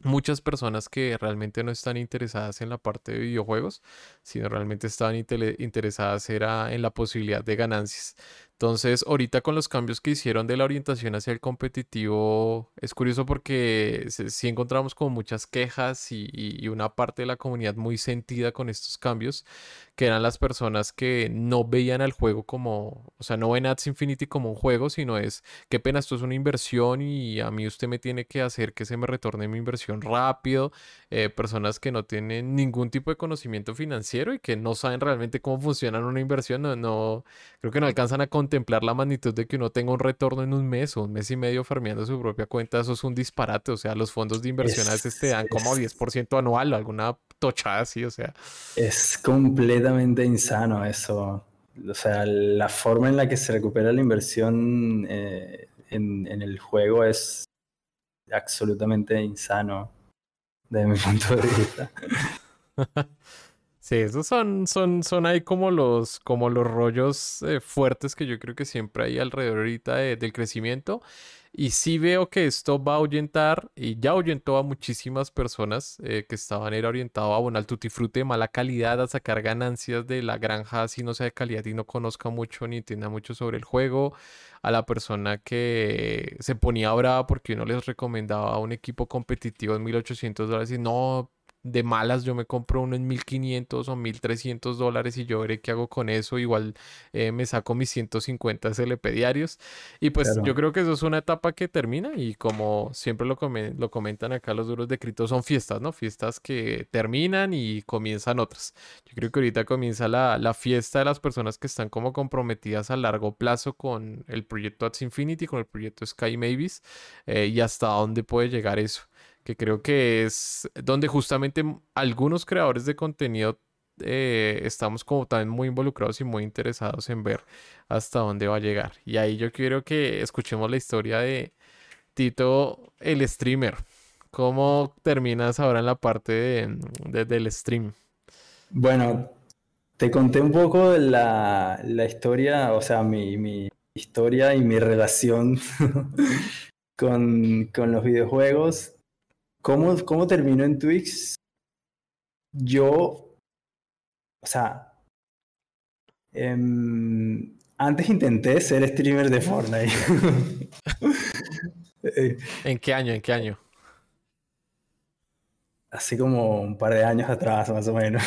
[SPEAKER 1] muchas personas que realmente no están interesadas en la parte de videojuegos, sino realmente estaban interesadas era en la posibilidad de ganancias. Entonces, ahorita con los cambios que hicieron de la orientación hacia el competitivo, es curioso porque sí encontramos como muchas quejas y, una parte de la comunidad muy sentida con estos cambios, que eran las personas que no veían al juego como, o sea, no ven Ads Infinity como un juego, sino es, qué pena, esto es una inversión y a mí usted me tiene que hacer que se me retorne mi inversión rápido. Eh, personas que no tienen ningún tipo de conocimiento financiero y que no saben realmente cómo funciona una inversión, no, no creo que no alcanzan a contemplar la magnitud de que uno tenga un retorno en un mes o un mes y medio farmeando su propia cuenta, eso es un disparate, o sea, los fondos de inversión a veces te dan como 10% anual o alguna así, o sea.
[SPEAKER 2] Es completamente insano eso. O sea, la forma en la que se recupera la inversión eh, en, en el juego es absolutamente insano desde mi [laughs] punto de vista.
[SPEAKER 1] Sí, esos son, son, son ahí como los, como los rollos eh, fuertes que yo creo que siempre hay alrededor ahorita del crecimiento. Y sí veo que esto va a ahuyentar y ya ahuyentó a muchísimas personas eh, que estaban era orientado a bueno, al tutti de mala calidad, a sacar ganancias de la granja si no sea de calidad y no conozca mucho ni entienda mucho sobre el juego, a la persona que se ponía brava porque uno les recomendaba un equipo competitivo en 1800 dólares y no, de malas yo me compro uno en 1500 o 1300 dólares y yo veré qué hago con eso. Igual eh, me saco mis 150 SLP diarios. Y pues yo creo que eso es una etapa que termina y como siempre lo, lo comentan acá los duros de cripto, son fiestas, ¿no? Fiestas que terminan y comienzan otras. Yo creo que ahorita comienza la, la fiesta de las personas que están como comprometidas a largo plazo con el proyecto Ads Infinity, con el proyecto Sky Mavis eh, y hasta dónde puede llegar eso que creo que es donde justamente algunos creadores de contenido eh, estamos como también muy involucrados y muy interesados en ver hasta dónde va a llegar. Y ahí yo quiero que escuchemos la historia de Tito, el streamer. ¿Cómo terminas ahora en la parte de, del stream?
[SPEAKER 2] Bueno, te conté un poco la, la historia, o sea, mi, mi historia y mi relación [laughs] con, con los videojuegos ¿Cómo, cómo terminó en Twix? Yo, o sea, em, antes intenté ser streamer de Fortnite. [laughs]
[SPEAKER 1] Eh, ¿En qué año? ¿En qué año?
[SPEAKER 2] Así como un par de años atrás, más o menos.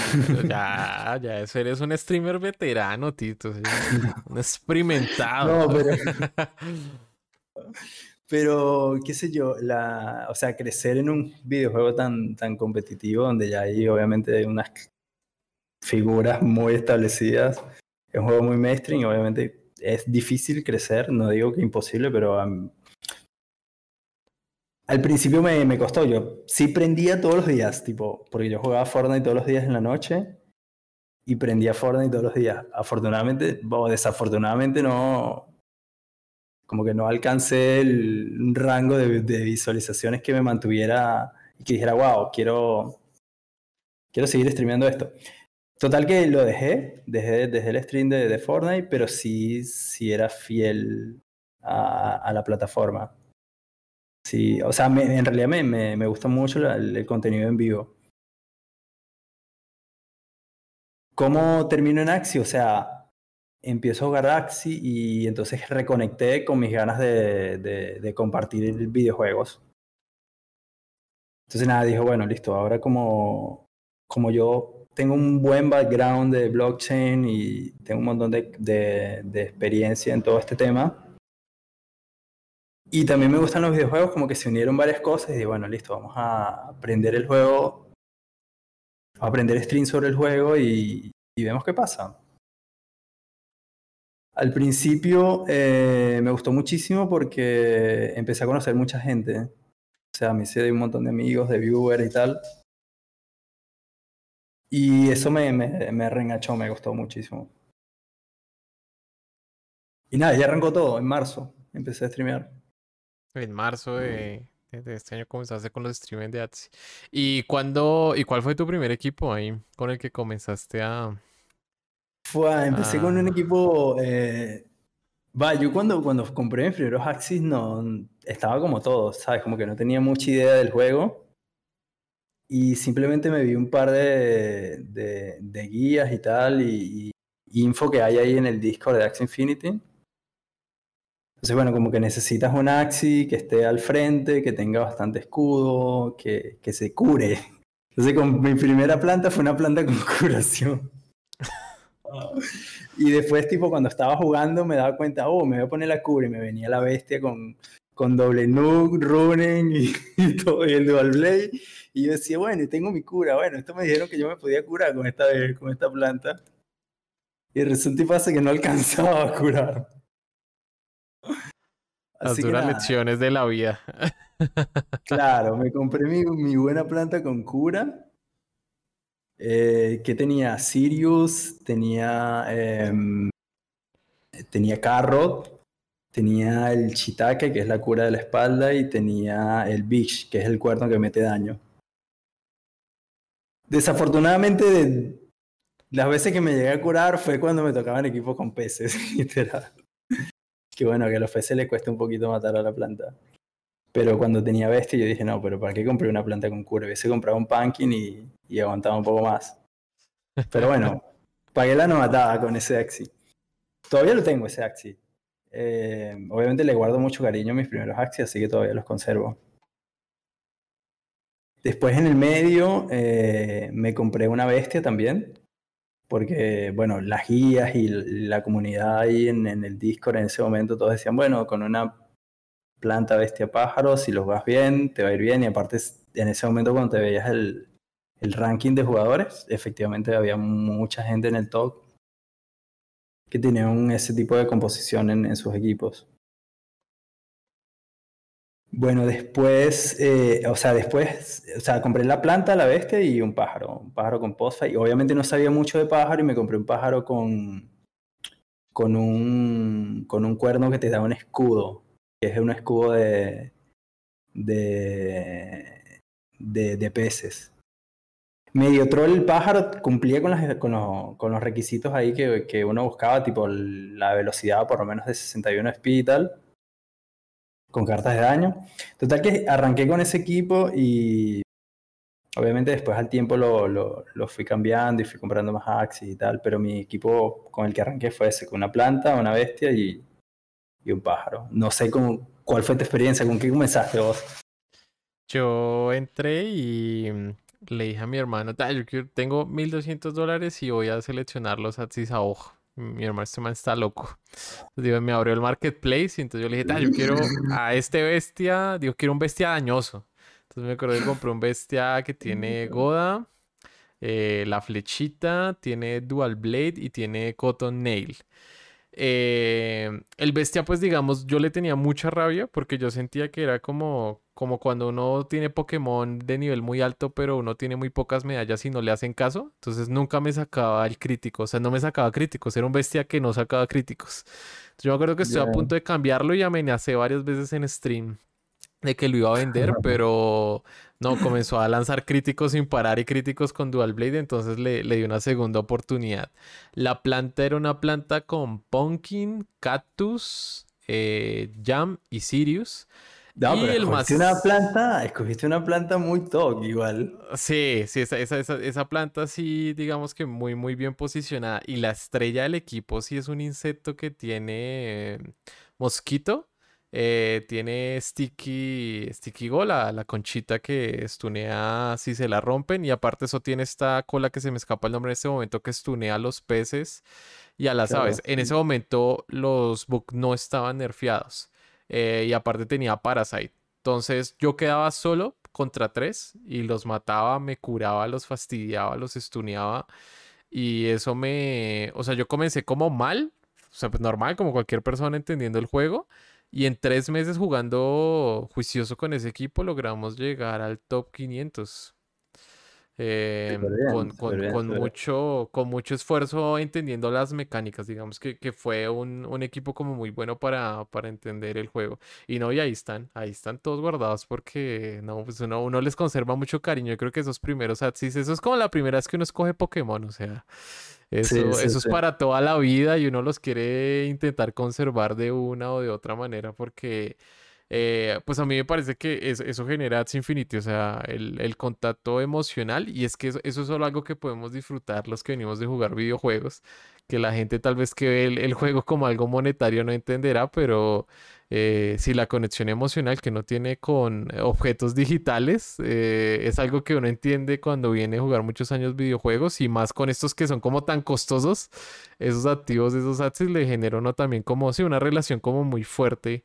[SPEAKER 1] Ya, [laughs] ya, eso eres un streamer veterano, Tito. Un experimentado. No, pero... [laughs]
[SPEAKER 2] Pero, qué sé yo, la, o sea, crecer en un videojuego tan, tan competitivo, donde ya hay obviamente unas figuras muy establecidas, es un juego muy mainstream, obviamente es difícil crecer, no digo que imposible, pero al principio me, me, costó, yo sí prendía todos los días, tipo, porque yo jugaba Fortnite todos los días en la noche y prendía Fortnite todos los días. Afortunadamente, o desafortunadamente no, como que no alcancé el rango de, visualizaciones que me mantuviera y que dijera, wow, quiero, quiero seguir streameando esto. Total que lo dejé, dejé, dejé el stream de, de, Fortnite, pero sí, sí era fiel a, la plataforma. Sí, o sea, en realidad me, me, me gusta mucho el, el, contenido en vivo. ¿Cómo termino en Axi? O sea, empiezo Axi y entonces reconecté con mis ganas de, de, compartir videojuegos. Entonces nada, dijo, bueno, listo, ahora como, como yo tengo un buen background de blockchain y tengo un montón de, de, experiencia en todo este tema, y también me gustan los videojuegos, como que se unieron varias cosas y bueno, listo, vamos a aprender el juego, a aprender stream sobre el juego y, y vemos qué pasa. Al principio eh, me gustó muchísimo porque empecé a conocer mucha gente. O sea, me hice un montón de amigos, de viewers y tal. Y eso me, me, me reenganchó, me gustó muchísimo. Y nada, ya arrancó todo, en marzo. Empecé a streamear.
[SPEAKER 1] En marzo de, este año comenzaste con los streamers de Atsi. ¿Y cuándo, y cuál fue tu primer equipo ahí con el que comenzaste a,
[SPEAKER 2] fue, empecé con un ah. equipo. Eh, va, yo cuando, cuando compré mis primeros Axis no estaba como todo, ¿sabes? Como que no tenía mucha idea del juego. Y simplemente me vi un par de, de, guías y tal, y, info que hay ahí en el Discord de Axie Infinity. Entonces, bueno, como que necesitas un Axi que esté al frente, que tenga bastante escudo, que, que se cure. Entonces, con mi primera planta fue una planta con curación. [laughs] Y después, tipo, cuando estaba jugando, me daba cuenta, oh, me voy a poner la cura y me venía la bestia con, con doble nuke, running [laughs] y, todo, y el dual blade. Y yo decía, bueno, y tengo mi cura. Bueno, esto me dijeron que yo me podía curar con esta, con esta planta. Y resulta y pasa que no alcanzaba a curar.
[SPEAKER 1] Las duras lecciones de la vida. [laughs]
[SPEAKER 2] claro, me compré mi, mi buena planta con cura eh, que tenía Sirius, tenía, em, tenía Carrot, tenía el Chitake, que es la cura de la espalda, y tenía el Bish, que es el cuerno que mete daño. Desafortunadamente, las veces que me llegué a curar fue cuando me tocaban equipos con peces, [laughs] literal. Que bueno, que a los peces les cuesta un poquito matar a la planta. Pero cuando tenía bestia, yo dije, no, pero ¿para qué compré una planta con cura? Hubiese comprado un pumpkin y, y aguantaba un poco más. Pero bueno, [laughs] pagué la novatada con ese Axi. Todavía lo tengo, ese Axi. Eh, obviamente le guardo mucho cariño a mis primeros Axi, así que todavía los conservo. Después en el medio eh, me compré una bestia también, porque, bueno, las guías y la comunidad ahí en, en, el Discord en ese momento todos decían, bueno, con una planta bestia pájaro, si los vas bien, te va a ir bien, y aparte en ese momento cuando te veías el, el ranking de jugadores, efectivamente había mucha gente en el top que tenía ese tipo de composición en, sus equipos. Bueno, después, eh, o sea, después, o sea, compré la planta, la bestia y un pájaro, un pájaro con posfa. Y obviamente no sabía mucho de pájaro y me compré un pájaro con, con, un, con un cuerno que te da un escudo, que es un escudo de, de, de peces medio troll el pájaro cumplía con, las, con, los, requisitos ahí que, que, uno buscaba, tipo la velocidad por lo menos de 61 speed y tal, con cartas de daño. Total que arranqué con ese equipo y obviamente después al tiempo lo, lo, fui cambiando y fui comprando más axis y tal, pero mi equipo con el que arranqué fue ese, con una planta, una bestia y, y un pájaro. No sé cómo, cuál fue tu experiencia, con qué comenzaste vos.
[SPEAKER 1] Yo entré y le dije a mi hermano, yo tengo 1200 dólares y voy a seleccionar los Atsis a ojo. Mi hermano, este man está loco. Entonces, me abrió el marketplace y entonces yo le dije, yo quiero a este bestia, digo, quiero un bestia dañoso. Entonces me acuerdo que compré un bestia que tiene Goda, eh, la flechita, tiene Dual Blade y tiene Cotton Nail. Eh, el bestia, pues digamos, yo le tenía mucha rabia porque yo sentía que era como, como cuando uno tiene Pokémon de nivel muy alto, pero uno tiene muy pocas medallas y no le hacen caso. Entonces nunca me sacaba el crítico, o sea, no me sacaba críticos, era un bestia que no sacaba críticos. yo me acuerdo que estoy a punto de cambiarlo y amenacé varias veces en stream de que lo iba a vender, [laughs] pero no, comenzó a lanzar críticos sin parar y críticos con Dual Blade, entonces le, le di una segunda oportunidad. La planta era una planta con Pumpkin, Cactus, eh, Jam y Sirius.
[SPEAKER 2] No, y el escogiste una planta, escogiste una planta muy top igual.
[SPEAKER 1] Sí, sí, esa, esa, esa, esa, planta sí, digamos que muy, muy bien posicionada. Y la estrella del equipo sí es un insecto que tiene eh, mosquito. Eh, tiene Sticky, Sticky Gola, la conchita que estunea si se la rompen. Y aparte eso tiene esta cola que se me escapa el nombre en este momento que estunea a los peces y a las aves. En ese momento los Bug no estaban nerfeados. Eh, y aparte tenía Parasite. Entonces yo quedaba solo contra tres y los mataba, me curaba, los fastidiaba, los estuneaba. Y eso me... O sea, yo comencé como mal. O sea, pues normal, como cualquier persona entendiendo el juego. Y en tres meses jugando juicioso con ese equipo logramos llegar al top 500. Em, con, mucho, con mucho esfuerzo entendiendo las mecánicas, digamos que, fue un, equipo como muy bueno para, para, entender el juego. Y no, y ahí están, ahí están todos guardados porque no, pues uno, uno les conserva mucho cariño. Yo creo que esos primeros Atsis, eso es como la primera vez que uno escoge Pokémon, o sea, eso, eso es para toda la vida y uno los quiere intentar conservar de una o de otra manera porque eh, pues a mí me parece que eso, genera Ads Infinity, o sea, el, contacto emocional, y es que eso, es solo algo que podemos disfrutar los que venimos de jugar videojuegos, que la gente tal vez que ve el, juego como algo monetario no entenderá, pero eh, si la conexión emocional que no tiene con objetos digitales eh, es algo que uno entiende cuando viene a jugar muchos años videojuegos y más con estos que son como tan costosos, esos activos, esos ads le generan uno también como, sí, una relación como muy fuerte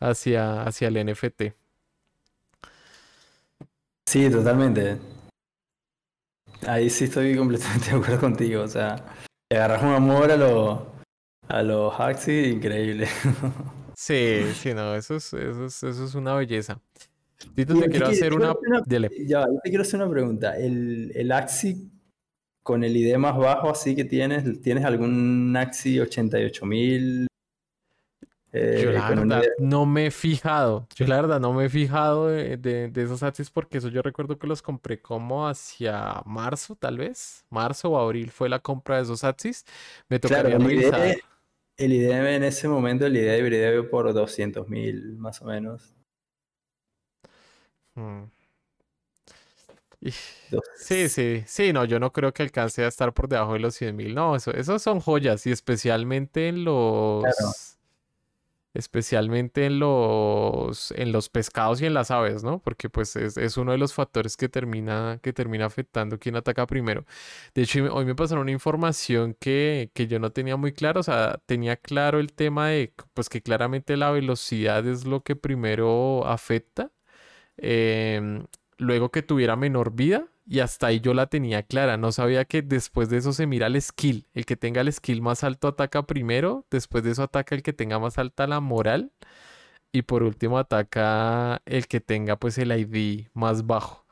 [SPEAKER 1] hacia, hacia el NFT.
[SPEAKER 2] Sí, totalmente. Ahí sí estoy completamente [laughs] de acuerdo contigo. O sea, agarras un amor a los a los increíble. [laughs]
[SPEAKER 1] Sí, sí, no, eso es, eso es, eso es una belleza. Tito, te quiero hacer una...
[SPEAKER 2] Ya, yo te quiero hacer una pregunta. ¿El, el Axi con el ID más bajo así que tienes, ¿tienes algún Axi 88000
[SPEAKER 1] yo eh, la verdad no me he fijado. Yo la verdad no me he fijado de, esos ads porque eso yo recuerdo que los compré como hacia marzo, tal vez. Marzo o abril fue la compra de esos ads. Me tocaría
[SPEAKER 2] claro, revisar. El IDM en ese momento, el IDM debería por 200 mil más o menos.
[SPEAKER 1] Hmm. Sí, sí, sí, no, yo no creo que alcance a estar por debajo de los 100 mil. No, eso, esos son joyas y especialmente en los especialmente en los, en los pescados y en las aves, ¿no? Porque pues es, uno de los factores que termina, que termina afectando quién ataca primero. De hecho, hoy me pasaron una información que, que yo no tenía muy claro, o sea, tenía claro el tema de, pues que claramente la velocidad es lo que primero afecta, em, luego que tuviera menor vida, y hasta ahí yo la tenía clara. No sabía que después de eso se mira el skill. El que tenga el skill más alto ataca primero. Después de eso ataca el que tenga más alta la moral. Y por último ataca el que tenga pues el ID más bajo.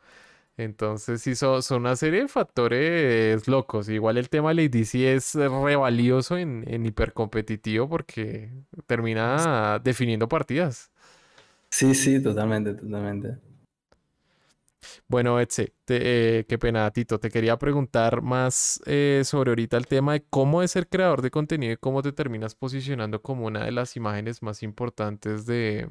[SPEAKER 1] Entonces sí son, una serie de factores locos. Igual el tema del ID es re valioso en, en hipercompetitivo porque termina definiendo partidas.
[SPEAKER 2] Sí, sí, totalmente, totalmente.
[SPEAKER 1] Bueno, Etze, eh, qué pena, Tito. Te quería preguntar más eh, sobre ahorita el tema de cómo es ser creador de contenido y cómo te terminas posicionando como una de las imágenes más importantes de,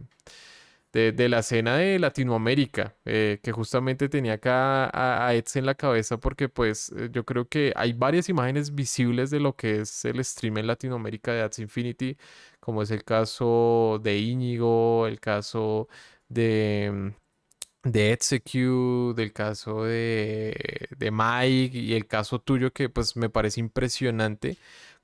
[SPEAKER 1] de, la escena de Latinoamérica, eh, que justamente tenía acá a, a en la cabeza porque pues yo creo que hay varias imágenes visibles de lo que es el stream en Latinoamérica de Ads Infinity, como es el caso de Íñigo, el caso de de Execute, del caso de, de Mike y el caso tuyo que pues me parece impresionante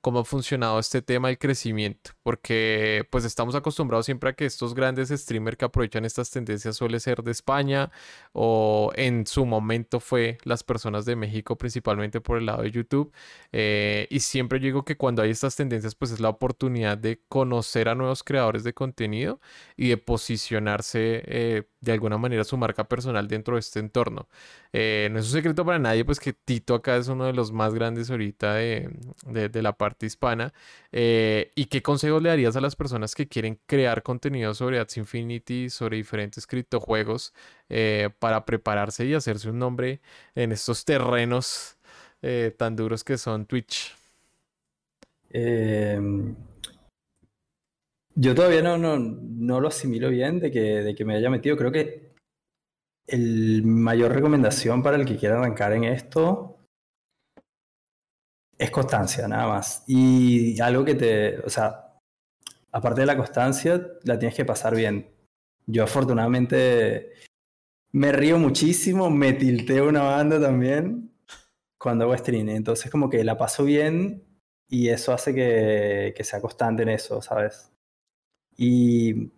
[SPEAKER 1] cómo ha funcionado este tema del crecimiento, porque pues estamos acostumbrados siempre a que estos grandes streamers que aprovechan estas tendencias suele ser de España o en su momento fue las personas de México principalmente por el lado de YouTube eh, y siempre digo que cuando hay estas tendencias pues es la oportunidad de conocer a nuevos creadores de contenido y de posicionarse eh, de alguna manera su marca personal dentro de este entorno. Eh, no es un secreto para nadie, pues que Tito acá es uno de los más grandes ahorita de, de, la parte hispana. Eh, ¿Y qué consejos le darías a las personas que quieren crear contenido sobre Ads Infinity, sobre diferentes criptojuegos, eh, para prepararse y hacerse un nombre en estos terrenos tan duros que son Twitch?
[SPEAKER 2] Em, yo todavía no, no, no, lo asimilo bien de que, de que me haya metido. Creo que el mayor recomendación para el que quiera arrancar en esto es constancia, nada más. Y algo que te, o sea, aparte de la constancia, la tienes que pasar bien. Yo afortunadamente me río muchísimo, me tilteo una banda también cuando hago streaming. Entonces como que la paso bien y eso hace que, que sea constante en eso, ¿sabes? Y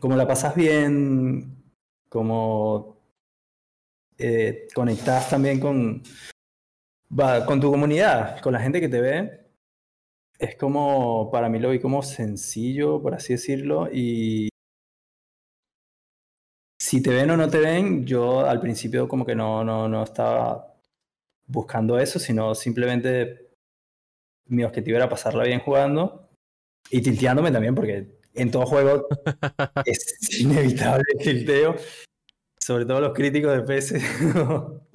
[SPEAKER 2] como la pasas bien, como eh, conectas también con, con tu comunidad, con la gente que te ve. Es como, para mí lo vi como sencillo, por así decirlo, y si te ven o no te ven, yo al principio como que no, no, no estaba buscando eso, sino simplemente mi objetivo era pasarla bien jugando y tilteándome también, porque en todo juego [laughs] es inevitable el tilteo, sobre todo los críticos de PC. [laughs]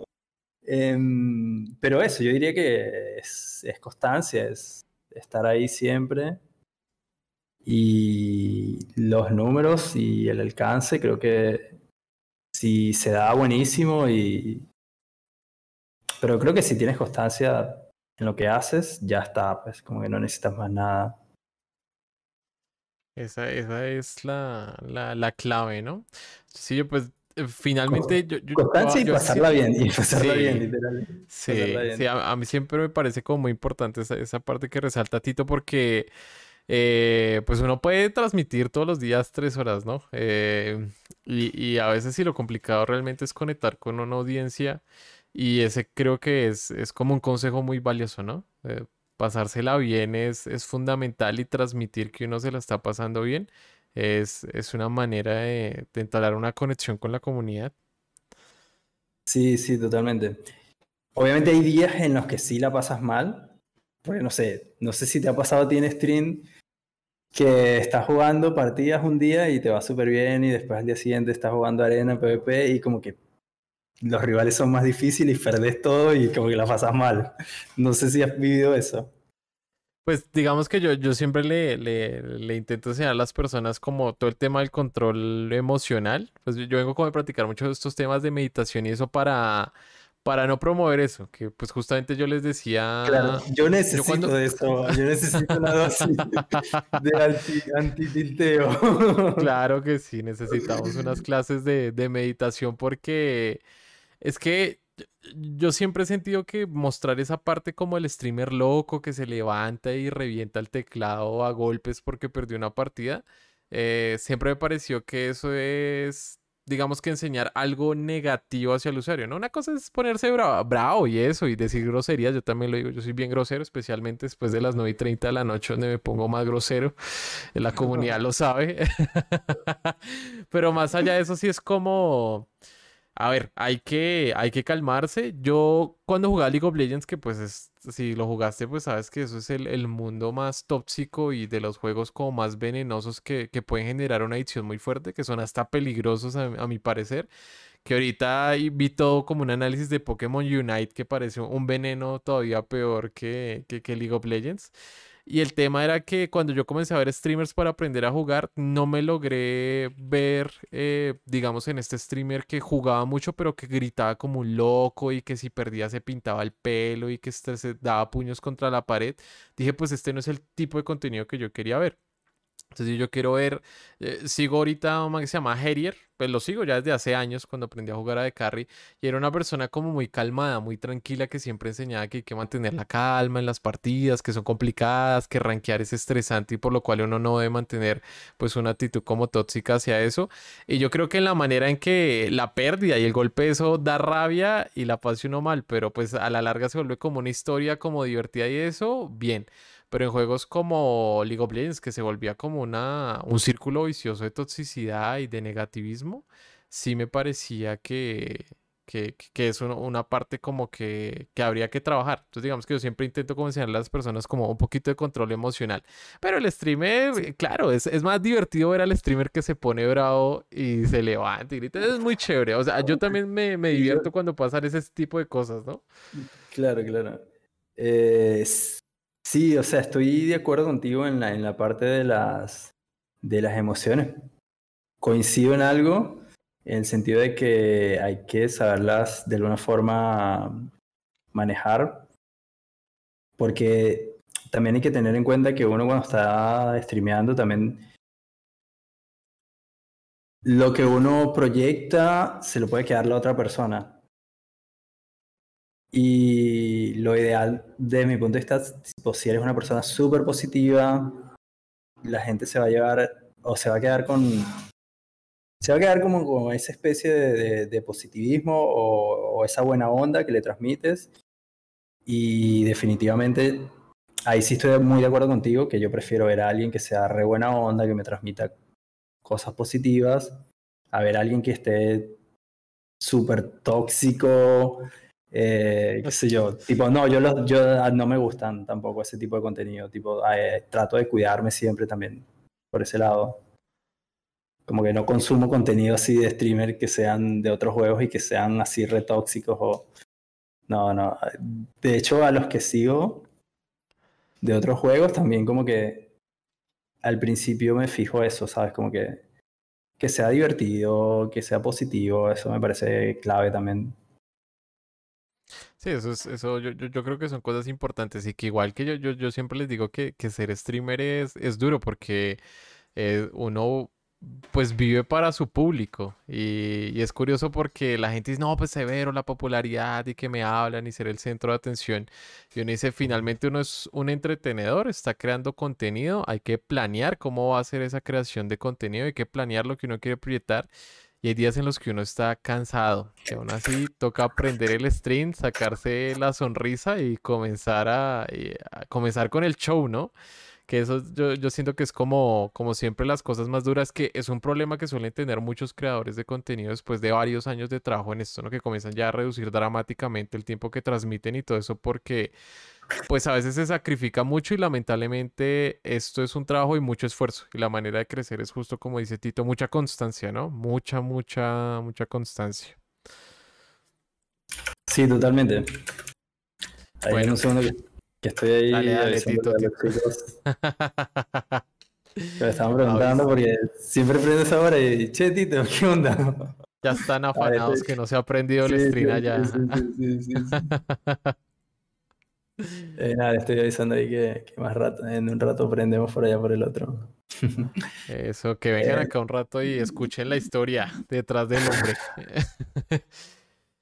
[SPEAKER 2] Em, pero eso, yo diría que es, constancia, es estar ahí siempre. Y los números y el alcance, creo que si se da buenísimo y... Pero creo que si tienes constancia en lo que haces, ya está, pues como que no necesitas más nada.
[SPEAKER 1] Esa, esa es la, la, la clave, ¿no? Sí, pues eh, finalmente yo,
[SPEAKER 2] Constancia y pasarla bien, y pasarla bien, literalmente.
[SPEAKER 1] Sí, sí a, mí siempre me parece como muy importante esa, esa parte que resalta Tito porque eh, pues uno puede transmitir todos los días tres horas, ¿no? Eh, y, y, a veces sí lo complicado realmente es conectar con una audiencia y ese creo que es, es como un consejo muy valioso, ¿no? Pasársela bien es, es fundamental y transmitir que uno se la está pasando bien es, es una manera de, de instalar una conexión con la comunidad.
[SPEAKER 2] Sí, sí, totalmente. Obviamente hay días en los que sí la pasas mal, porque no sé, no sé si te ha pasado a ti en stream que estás jugando partidas un día y te va súper bien y después al día siguiente estás jugando arena, PvP y como que los rivales son más difíciles y perdés todo y como que la pasas mal. No sé si has vivido eso.
[SPEAKER 1] Pues digamos que yo, yo siempre le, le, le, intento enseñar a las personas como todo el tema del control emocional. Pues yo, vengo como a practicar muchos de estos temas de meditación y eso para, para no promover eso, que pues justamente yo les decía...
[SPEAKER 2] Claro, yo necesito de eso, yo necesito una dosis [laughs] de anti,
[SPEAKER 1] claro que sí, necesitamos unas clases de, de meditación porque es que yo siempre he sentido que mostrar esa parte como el streamer loco que se levanta y revienta el teclado a golpes porque perdió una partida, eh, siempre me pareció que eso es digamos que enseñar algo negativo hacia el usuario, ¿no? Una cosa es ponerse bravo, y eso, y decir groserías, yo también lo digo, yo soy bien grosero, especialmente después de las 9 y 30 de la noche, donde me pongo más grosero, [laughs] la comunidad lo sabe, [laughs] pero más allá de eso sí es como a ver, hay que, hay que calmarse. Yo cuando jugaba League of Legends, que pues es, si lo jugaste, pues sabes que eso es el, mundo más tóxico y de los juegos como más venenosos que, pueden generar una adicción muy fuerte, que son hasta peligrosos a, mi parecer. Que ahorita vi todo como un análisis de Pokémon Unite que parece un veneno todavía peor que, que, que League of Legends. Y el tema era que cuando yo comencé a ver streamers para aprender a jugar, no me logré ver, eh, digamos, en este streamer que jugaba mucho, pero que gritaba como un loco y que si perdía se pintaba el pelo y que este se daba puños contra la pared. Dije, pues este no es el tipo de contenido que yo quería ver. Entonces yo quiero ver, eh, sigo ahorita un man que se llama Harrier, pues lo sigo ya desde hace años cuando aprendí a jugar a de carry y era una persona como muy calmada, muy tranquila que siempre enseñaba que hay que mantener la calma en las partidas, que son complicadas, que rankear es estresante y por lo cual uno no debe mantener pues una actitud como tóxica hacia eso. Y yo creo que en la manera en que la pérdida y el golpe eso da rabia y la pase uno mal, pero pues a la larga se vuelve como una historia como divertida y eso, bien. Pero en juegos como League of Legends, que se volvía como una, un círculo vicioso de toxicidad y de negativismo, sí me parecía que, que, que es una parte como que, que, habría que trabajar. Entonces, digamos que yo siempre intento como enseñar a las personas como un poquito de control emocional. Pero el streamer, claro, es, es, más divertido ver al streamer que se pone bravo y se levanta y grita. Es muy chévere. O sea, yo también me, me divierto cuando pasan ese tipo de cosas, ¿no?
[SPEAKER 2] Claro, claro. Eh, Sí, o sea, estoy de acuerdo contigo en la, en la parte de las, de las emociones. Coincido en algo, en el sentido de que hay que saberlas de alguna forma manejar, porque también hay que tener en cuenta que uno cuando está streameando también lo que uno proyecta se lo puede quedar la otra persona. Y lo ideal, desde mi punto de vista, si eres una persona súper positiva, la gente se va a llevar o se va a quedar con. Se va a quedar como con esa especie de, positivismo o, esa buena onda que le transmites. Y definitivamente, ahí sí estoy muy de acuerdo contigo, que yo prefiero ver a alguien que sea re buena onda, que me transmita cosas positivas, a ver a alguien que esté súper tóxico, eh, qué sé yo, tipo, no, yo, los, yo ah, no me gustan tampoco ese tipo de contenido, tipo, eh, trato de cuidarme siempre también por ese lado. Como que no consumo contenido así de streamer que sean de otros juegos y que sean así retóxicos o... No, no. De hecho, a los que sigo de otros juegos también como que al principio me fijo eso, ¿sabes? Como que que sea divertido, que sea positivo, eso me parece clave también.
[SPEAKER 1] Sí, eso es, eso yo, yo, creo que son cosas importantes y que igual que yo, yo, yo siempre les digo que, que ser streamer es, es duro porque eh, uno pues vive para su público y, y, es curioso porque la gente dice, no, pues severo la popularidad y que me hablan y ser el centro de atención. Y uno dice, finalmente uno es un entretenedor, está creando contenido, hay que planear cómo va a ser esa creación de contenido, hay que planear lo que uno quiere proyectar y hay días en los que uno está cansado, que aún así toca aprender el stream, sacarse la sonrisa y comenzar a, comenzar con el show, ¿no? Que eso yo, yo, siento que es como, como siempre las cosas más duras, que es un problema que suelen tener muchos creadores de contenido después de varios años de trabajo en esto, ¿no? Que comienzan ya a reducir dramáticamente el tiempo que transmiten y todo eso porque pues a veces se sacrifica mucho y lamentablemente esto es un trabajo y mucho esfuerzo. Y la manera de crecer es justo como dice Tito, mucha constancia, ¿no? Mucha, mucha, mucha constancia.
[SPEAKER 2] Sí, totalmente. Ahí bueno. un segundo que, estoy ahí.
[SPEAKER 1] Dale, dale, Tito.
[SPEAKER 2] Me [laughs] estaban preguntando porque siempre prendo esa hora y, che, Tito, ¿qué onda?
[SPEAKER 1] Ya están [laughs] afanados que no se ha aprendido el stream allá. Sí, sí, [laughs]
[SPEAKER 2] eh, nada, estoy avisando ahí que, más rato, en un rato aprendemos por allá por el otro.
[SPEAKER 1] Eso, que vengan eh, acá un rato y escuchen la historia detrás del hombre.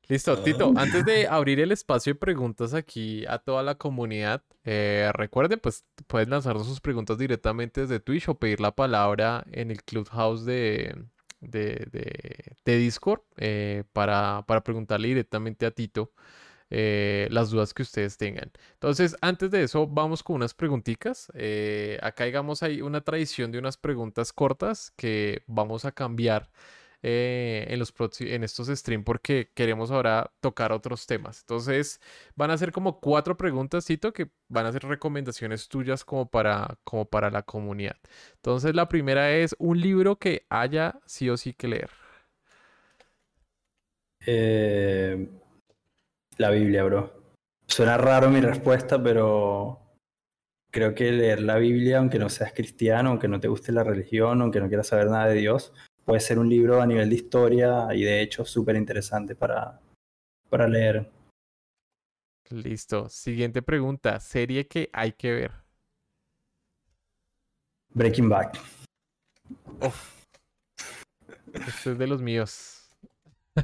[SPEAKER 1] Listo, Tito, antes de abrir el espacio de preguntas aquí a toda la comunidad, eh, recuerden, pues pueden lanzar sus preguntas directamente desde Twitch o pedir la palabra en el Clubhouse de, de, de, Discord eh, para, para, preguntarle directamente a Tito eh, las dudas que ustedes tengan. Entonces, antes de eso, vamos con unas preguntitas. acá digamos hay una tradición de unas preguntas cortas que vamos a cambiar eh, en, los en estos streams porque queremos ahora tocar otros temas. Entonces, van a ser como cuatro preguntas, que van a ser recomendaciones tuyas como para, como para la comunidad. Entonces, la primera es un libro que haya sí o sí que leer.
[SPEAKER 2] Eh, la Biblia, bro. Suena raro mi respuesta, pero creo que leer la Biblia, aunque no seas cristiano, aunque no te guste la religión, aunque no quieras saber nada de Dios, puede ser un libro a nivel de historia y de hecho súper interesante para, para leer.
[SPEAKER 1] Listo. Siguiente pregunta. Serie que hay que ver.
[SPEAKER 2] Breaking Bad.
[SPEAKER 1] Este es de los míos. [laughs]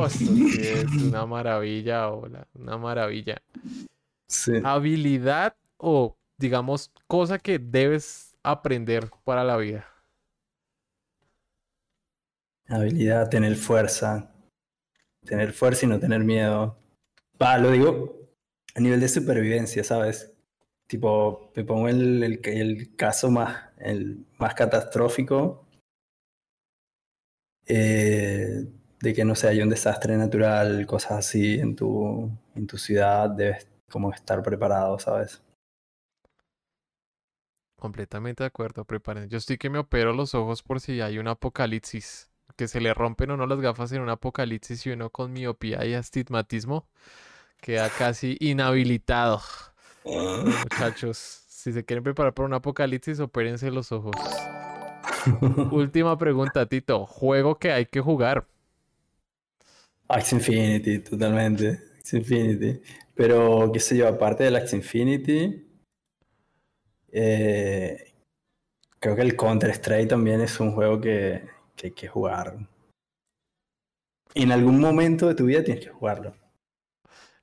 [SPEAKER 1] es una maravilla, hola, una maravilla. Habilidad o, digamos, cosa que debes aprender para la vida.
[SPEAKER 2] Habilidad, tener fuerza. Tener fuerza y no tener miedo. Va, lo digo a nivel de supervivencia, ¿sabes? Tipo, me pongo el, el, caso más, el más catastrófico eh, de que no sé, hay un desastre natural, cosas así en tu, en tu ciudad, debes como estar preparado, ¿sabes?
[SPEAKER 1] Completamente de acuerdo, preparen. Yo estoy que me opero los ojos por si hay un apocalipsis que se le rompen o no las gafas en un apocalipsis y uno con miopía y astigmatismo queda casi inhabilitado. Muchachos, si se quieren preparar para un apocalipsis, opérense los ojos. [laughs] Última pregunta, Tito. Juego que hay que jugar.
[SPEAKER 2] Axie Infinity, totalmente. Axie Infinity. Pero, qué sé yo, aparte del Axie Infinity, eh, creo que el Counter-Strike también es un juego que, que hay que jugar. En algún momento de tu vida tienes que jugarlo.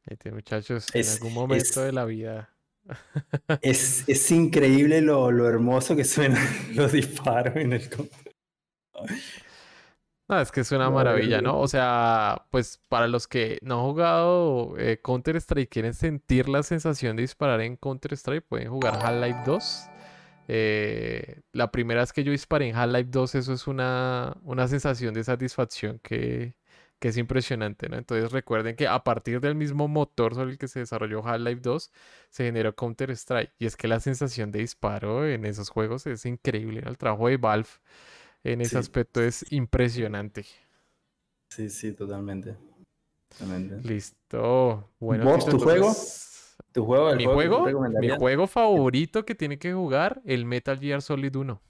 [SPEAKER 1] Este muchachos, en algún momento de la vida. [laughs]
[SPEAKER 2] es, es increíble lo, lo, hermoso que suenan [laughs] los disparos en el
[SPEAKER 1] no, es que es una maravilla, ¿no? O sea, pues para los que no han jugado eh, Counter-Strike, quieren sentir la sensación de disparar en Counter-Strike, pueden jugar Half-Life 2. Eh, la primera vez que yo disparé en Half-Life 2, eso es una, una sensación de satisfacción que, que, es impresionante, ¿no? Entonces recuerden que a partir del mismo motor sobre el que se desarrolló Half-Life 2, se generó Counter-Strike. Y es que la sensación de disparo en esos juegos es increíble. El trabajo de Valve en ese aspecto es impresionante.
[SPEAKER 2] Sí, sí, totalmente.
[SPEAKER 1] Listo. Bueno,
[SPEAKER 2] ¿Vos, tu juego?
[SPEAKER 1] ¿Tu juego? ¿Mi juego? Mi juego favorito que tiene que jugar, el Metal Gear Solid 1.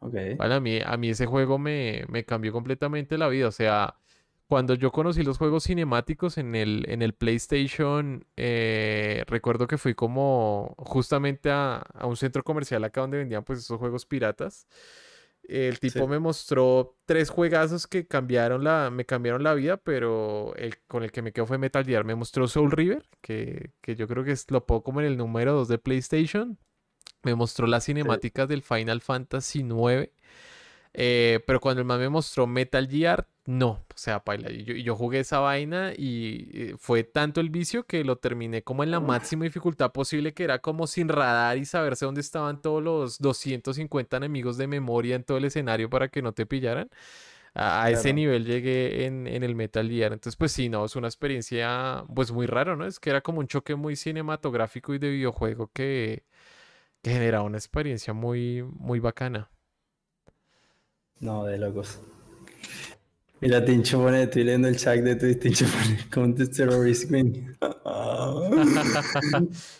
[SPEAKER 2] Ok.
[SPEAKER 1] a, mí, a mí ese juego me, me, cambió completamente la vida. O sea, cuando yo conocí los juegos cinemáticos en el, en el PlayStation, eh, recuerdo que fui como justamente a, a, un centro comercial acá donde vendían pues esos juegos piratas. El tipo me mostró tres juegazos que cambiaron la, me cambiaron la vida, pero el con el que me quedo fue Metal Gear. Me mostró Soul River, que, que yo creo que es, lo pongo como en el número 2 de PlayStation. Me mostró las cinemáticas del Final Fantasy 9. Eh, pero cuando el man me mostró Metal Gear, no, o sea, paila. Yo, yo jugué esa vaina y eh, fue tanto el vicio que lo terminé como en la máxima dificultad posible, que era como sin radar y saberse dónde estaban todos los 250 enemigos de memoria en todo el escenario para que no te pillaran. A, ese nivel llegué en, en, el Metal Gear. Entonces, pues sí, no, es una experiencia pues muy raro, ¿no? Es que era como un choque muy cinematográfico y de videojuego que, que generaba una experiencia muy, muy bacana.
[SPEAKER 2] No, de locos. Mira, Tincho pone, estoy leyendo el chat de Twitch, Tincho pone Counter Terrorist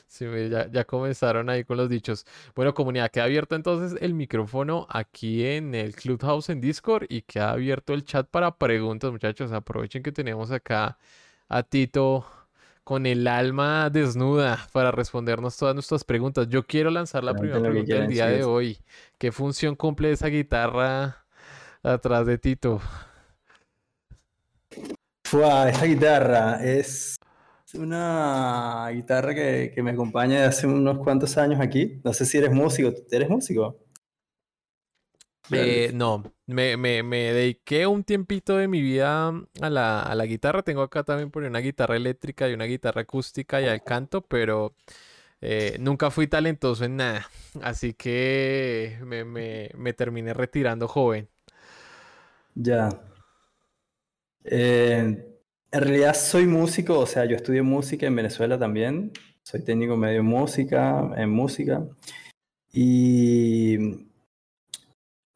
[SPEAKER 1] sí, ya, ya, comenzaron ahí con los dichos. Bueno, comunidad, queda abierto entonces el micrófono aquí en el Clubhouse en Discord y queda abierto el chat para preguntas, muchachos. Aprovechen que tenemos acá a Tito con el alma desnuda para respondernos todas nuestras preguntas. Yo quiero lanzar la primera pregunta del día de hoy. ¿Qué función cumple esa guitarra atrás de Tito?
[SPEAKER 2] Fua, esta guitarra es una guitarra que, me acompaña de hace unos cuantos años aquí. No sé si eres músico. ¿Eres músico?
[SPEAKER 1] Eh, no, me, me, me, dediqué un tiempito de mi vida a la, a la guitarra. Tengo acá también por una guitarra eléctrica y una guitarra acústica y al canto, pero eh, nunca fui talentoso en nada. Así que me, me, me terminé retirando joven.
[SPEAKER 2] Ya. Eh, en realidad soy músico, o sea, yo estudié música en Venezuela también. Soy técnico medio música, en música. Y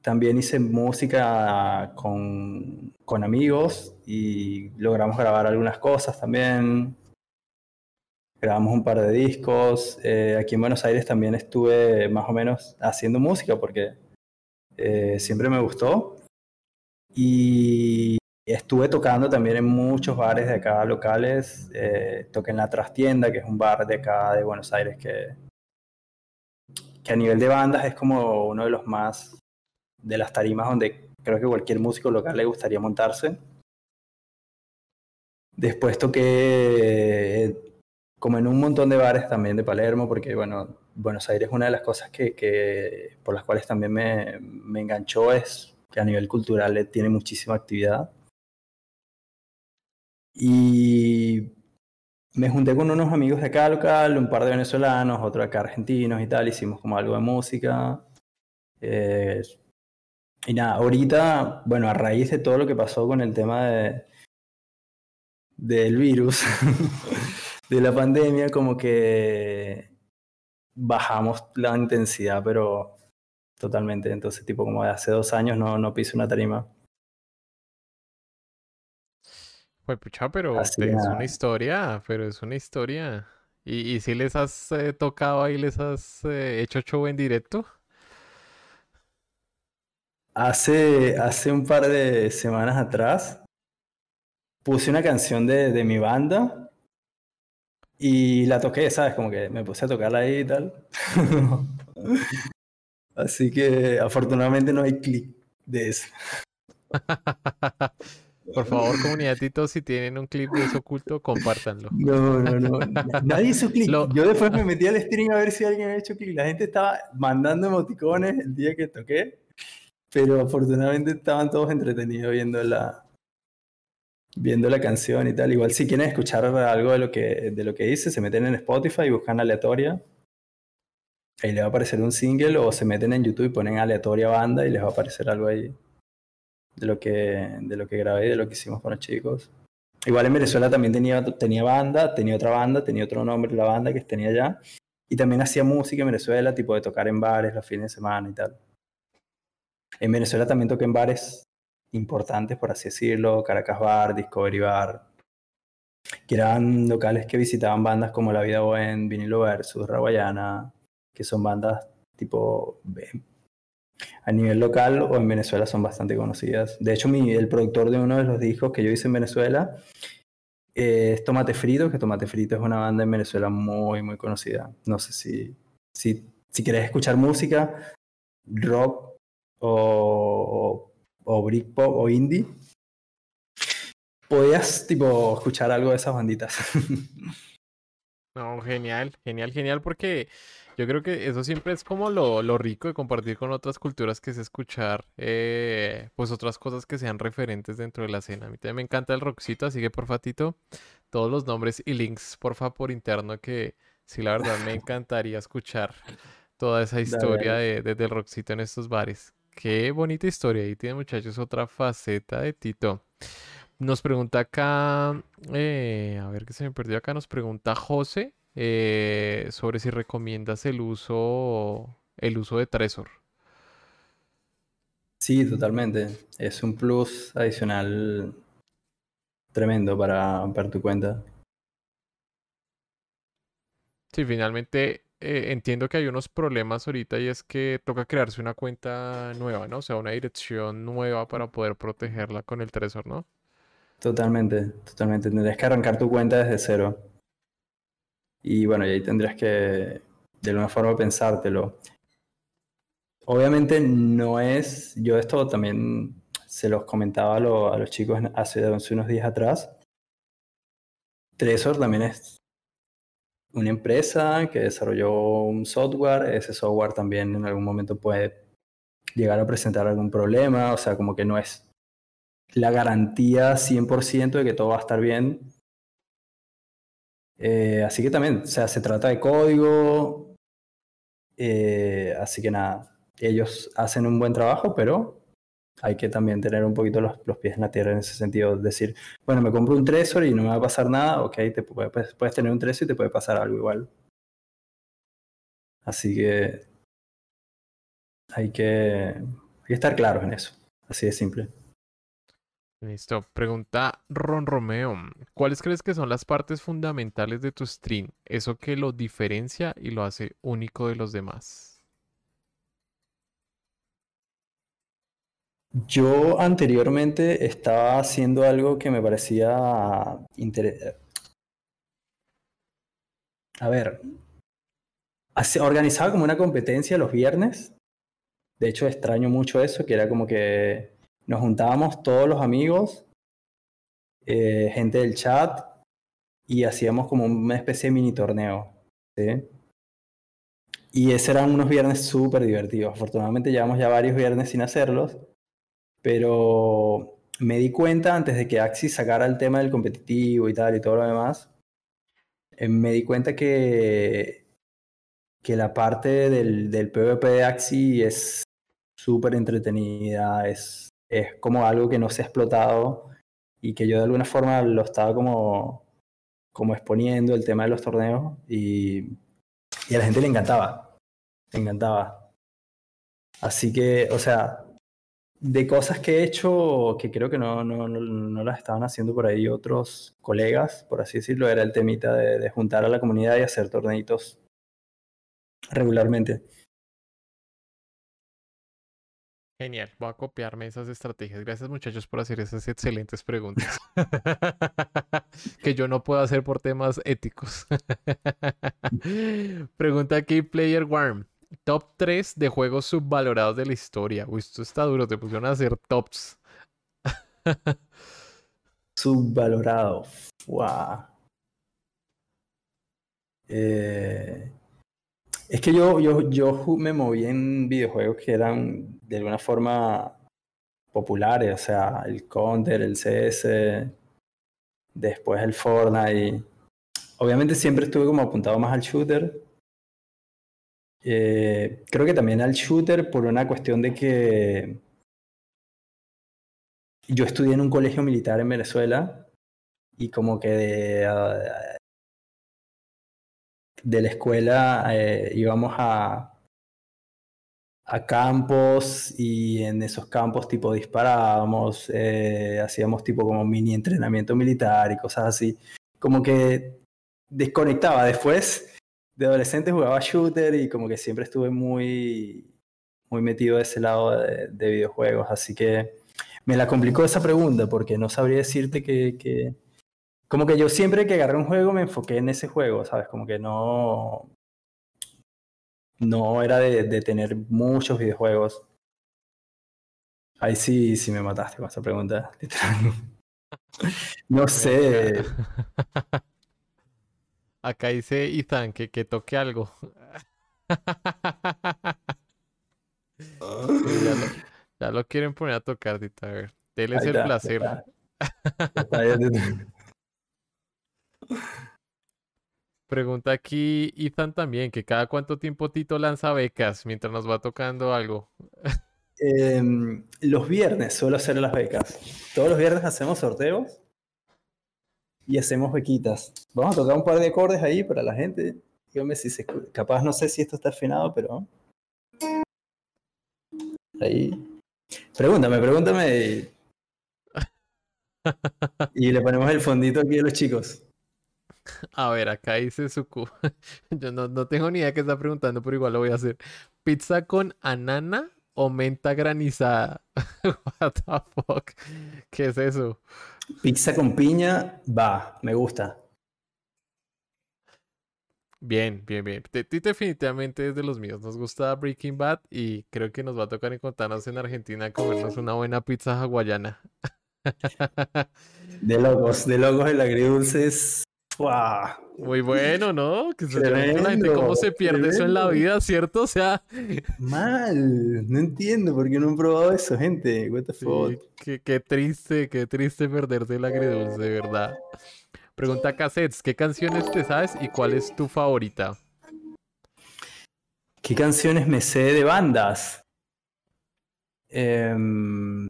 [SPEAKER 2] también hice música con, con amigos y logramos grabar algunas cosas también. Grabamos un par de discos. Eh, aquí en Buenos Aires también estuve más o menos haciendo música porque eh, siempre me gustó. Y Estuve tocando también en muchos bares de acá locales. Eh, toqué en La Trastienda, que es un bar de acá de Buenos Aires que, que a nivel de bandas es como uno de los más de las tarimas donde creo que cualquier músico local le gustaría montarse. Después toqué como en un montón de bares también de Palermo, porque bueno, Buenos Aires una de las cosas que, que por las cuales también me, me enganchó es que a nivel cultural tiene muchísima actividad. Y me junté con unos amigos de acá local, un par de venezolanos, otro acá argentinos y tal, hicimos como algo de música. Eh, y nada, ahorita, bueno, a raíz de todo lo que pasó con el tema de, del virus, [laughs] de la pandemia, como que bajamos la intensidad, pero totalmente. Entonces, tipo, como de hace dos años no, no piso una tarima.
[SPEAKER 1] Pues pucha, pero es una historia, pero es una historia. ¿Y, y si les has eh, tocado ahí, les has eh, hecho show en directo?
[SPEAKER 2] Hace, hace un par de semanas atrás puse una canción de, de mi banda y la toqué, ¿sabes? Como que me puse a tocarla ahí y tal. [laughs] Así que afortunadamente no hay clic de eso. [laughs]
[SPEAKER 1] Por favor, comunidad Tito, si tienen un clip de eso oculto, compártanlo.
[SPEAKER 2] No, no, no. Nadie hizo clic. Yo después me metí al stream a ver si alguien había hecho clic. La gente estaba mandando emoticones el día que toqué, pero afortunadamente estaban todos entretenidos viendo la, viendo la canción y tal. Igual si quieren escuchar algo de lo que, de lo que hice, se meten en Spotify y buscan aleatoria. Ahí les va a aparecer un single o se meten en YouTube y ponen aleatoria banda y les va a aparecer algo ahí de lo que, de lo que grabé, de lo que hicimos con los chicos. Igual en Venezuela también tenía, tenía banda, tenía otra banda, tenía otro nombre la banda que tenía allá. Y también hacía música en Venezuela, tipo de tocar en bares los fines de semana y tal. En Venezuela también toqué en bares importantes, por así decirlo, Caracas Bar, Discovery Bar, que eran locales que visitaban bandas como La Vida Buen, Vinilo Versus, Raguayana, que son bandas tipo a nivel local o en Venezuela son bastante conocidas. De hecho, mi, el productor de uno de los discos que yo hice en Venezuela eh, es Tomate Frito, que Tomate Frito es una banda en Venezuela muy, muy conocida. No sé si, si, si querés escuchar música, rock o, o, Pop o indie, podías tipo escuchar algo de esas banditas. [laughs]
[SPEAKER 1] no, genial, genial, genial, porque yo creo que eso siempre es como lo, lo rico de compartir con otras culturas, que es escuchar eh, pues otras cosas que sean referentes dentro de la escena. A mí también me encanta el rockcito, así que porfa, Tito, todos los nombres y links, porfa, por interno, que sí, la verdad me [laughs] encantaría escuchar toda esa historia de, del rockcito en estos bares. Qué bonita historia. Y tiene, muchachos, otra faceta de Tito. Nos pregunta acá, eh, a ver qué se me perdió acá, nos pregunta José eh, sobre si recomiendas el uso, el uso de Trezor.
[SPEAKER 2] Sí, totalmente. Es un plus adicional tremendo para, para tu cuenta.
[SPEAKER 1] Sí, finalmente eh, entiendo que hay unos problemas ahorita y es que toca crearse una cuenta nueva, ¿no? O sea, una dirección nueva para poder protegerla con el Trezor, ¿no?
[SPEAKER 2] Totalmente, totalmente. Tendrías que arrancar tu cuenta desde cero. Y bueno, y ahí tendrías que, de alguna forma, pensártelo. Obviamente no es, yo esto también se los comentaba a, los chicos hace, hace unos días atrás. Trezor también es una empresa que desarrolló un software, ese software también en algún momento puede llegar a presentar algún problema, o sea, como que no es la garantía 100% de que todo va a estar bien. Eh, así que también, o sea, se trata de código, eh, así que nada, ellos hacen un buen trabajo, pero hay que también tener un poquito los, pies en la tierra en ese sentido. Decir, bueno, me compro un Trezor y no me va a pasar nada, ok, te puedes, puedes tener un Trezor y te puede pasar algo igual. Así que hay que, hay que estar claros en eso. Así de simple.
[SPEAKER 1] Listo. Pregunta Ron Romeo. ¿Cuáles crees que son las partes fundamentales de tu stream? Eso que lo diferencia y lo hace único de los demás.
[SPEAKER 2] Yo anteriormente estaba haciendo algo que me parecía interesante. A ver, organizaba como una competencia los viernes. De hecho, extraño mucho eso, que era como que nos juntábamos todos los amigos, eh, gente del chat, y hacíamos como una especie de mini torneo. Y esos eran unos viernes súper divertidos. Afortunadamente llevamos ya varios viernes sin hacerlos pero me di cuenta antes de que Axis sacara el tema del competitivo y tal y todo lo demás, eh, me di cuenta que, que la parte del, del PvP de Axis es súper entretenida, es, es como algo que no se ha explotado y que yo de alguna forma lo estaba como, como exponiendo el tema de los torneos y, y a la gente le encantaba, le encantaba. Así que, o sea, de cosas que he hecho que creo que no, no, no, las estaban haciendo por ahí otros colegas, por así decirlo, era el temita de, juntar a la comunidad y hacer torneitos regularmente.
[SPEAKER 1] Genial, voy a copiarme esas estrategias. Gracias muchachos por hacer esas excelentes preguntas [laughs] [laughs] que yo no puedo hacer por temas éticos. [laughs] Pregunta aquí Player Worm. Top 3 de juegos subvalorados de la historia. Uy, esto está duro, te pusieron a hacer tops.
[SPEAKER 2] Subvalorado. Wow. Eh, es que yo, yo, yo me moví en videojuegos que eran de alguna forma populares, o sea, el Counter, el CS, después el Fortnite. Obviamente siempre estuve como apuntado más al shooter, eh, creo que también al shooter por una cuestión de que yo estudié en un colegio militar en Venezuela y como que de la escuela eh, íbamos a, a campos y en esos campos tipo disparábamos, eh, hacíamos tipo como mini entrenamiento militar y cosas así. Como que desconectaba después de adolescente jugaba shooter y como que siempre estuve muy, muy metido de ese lado de, videojuegos. Así que me la complicó esa pregunta porque no sabría decirte que, Como que yo siempre que agarré un juego me enfoqué en ese juego, ¿sabes? Como que no... No era de, tener muchos videojuegos. Ahí sí, sí me mataste con esa pregunta, [laughs] No sé. [laughs]
[SPEAKER 1] Acá dice Ethan que, que toque algo. [laughs] ya, lo, quieren poner a tocar, Dita. A ver, el placer. Pregunta aquí Ethan también, que cada cuánto tiempo Tito lanza becas mientras nos va tocando algo.
[SPEAKER 2] Em, los viernes suelo hacer las becas. Todos los viernes hacemos sorteos y hacemos bequitas. Vamos a tocar un par de acordes ahí para la gente. Dígame si se Capaz no sé si esto está afinado, pero. Ahí. Pregúntame, pregúntame. Y, [laughs] le ponemos el fondito aquí a los chicos.
[SPEAKER 1] A ver, acá dice Suku. [laughs] Yo no, no tengo ni idea de qué está preguntando, pero igual lo voy a hacer. ¿Pizza con anana o menta granizada? [laughs] What the fuck? ¿Qué es eso?
[SPEAKER 2] Pizza con piña, va, me gusta.
[SPEAKER 1] Bien, bien, bien. Te- ti definitivamente es de los míos. Nos gusta Breaking Bad y creo que nos va a tocar encontrarnos en Argentina a comernos una buena pizza hawaiana. [laughs]
[SPEAKER 2] De locos, de locos el agridulce es... ¡Fua!
[SPEAKER 1] Muy bueno, ¿no? Que se la gente cómo se pierde eso en la vida, ¿cierto? O sea,
[SPEAKER 2] Mal, no entiendo por qué no han probado eso, gente. What the
[SPEAKER 1] sí,
[SPEAKER 2] fuck.
[SPEAKER 1] qué, qué triste, qué triste perderse el agridulce, de verdad. Pregunta Cassettes, ¿qué canciones te sabes y cuál es tu favorita?
[SPEAKER 2] ¿Qué canciones me sé de bandas? Em,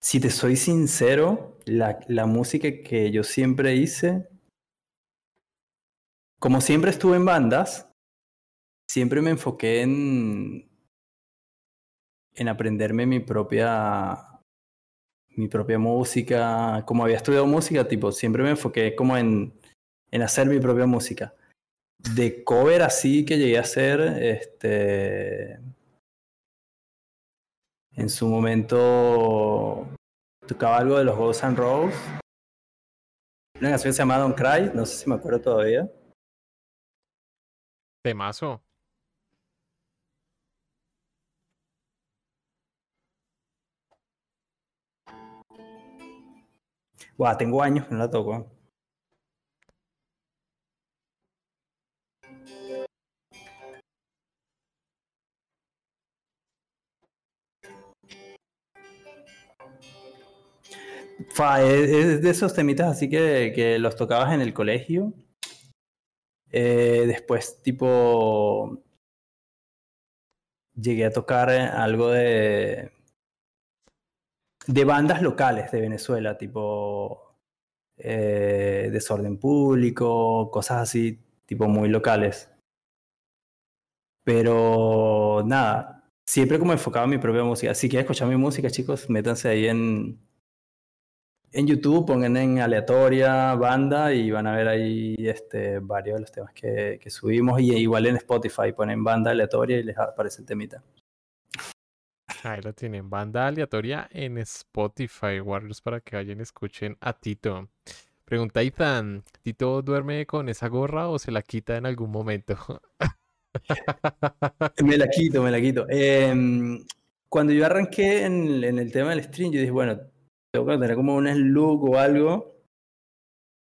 [SPEAKER 2] si te soy sincero, la, la música que yo siempre hice, como siempre estuve en bandas, siempre me enfoqué en, en aprenderme mi propia, mi propia música. Como había estudiado música, tipo, siempre me enfoqué como en, en hacer mi propia música. De cover así que llegué a hacer, este, en su momento tocaba algo de los Guns N' Roses. Una canción que se llama Don't Cry, no sé si me acuerdo todavía.
[SPEAKER 1] Temazo.
[SPEAKER 2] Tengo años que no la toco. Fa, es, es de esos temitas así que, que los tocabas en el colegio. Eh, después, tipo, llegué a tocar eh, algo de, de bandas locales de Venezuela, tipo eh, Desorden Público, cosas así, tipo muy locales. Pero nada, siempre como enfocado en mi propia música. Si quieren escuchar mi música, chicos, métanse ahí en, en YouTube, pongan en aleatoria banda y van a ver ahí este, varios de los temas que, que subimos. Y igual en Spotify ponen banda aleatoria y les aparece el temita.
[SPEAKER 1] Ahí lo tienen, banda aleatoria en Spotify, Warriors, para que vayan y escuchen a Tito. Pregunta Ethan, ¿Tito duerme con esa gorra o se la quita en algún momento? [laughs]
[SPEAKER 2] Me la quito, me la quito. Em, cuando yo arranqué en, en el tema del stream, yo dije, bueno, que tener como un look o algo.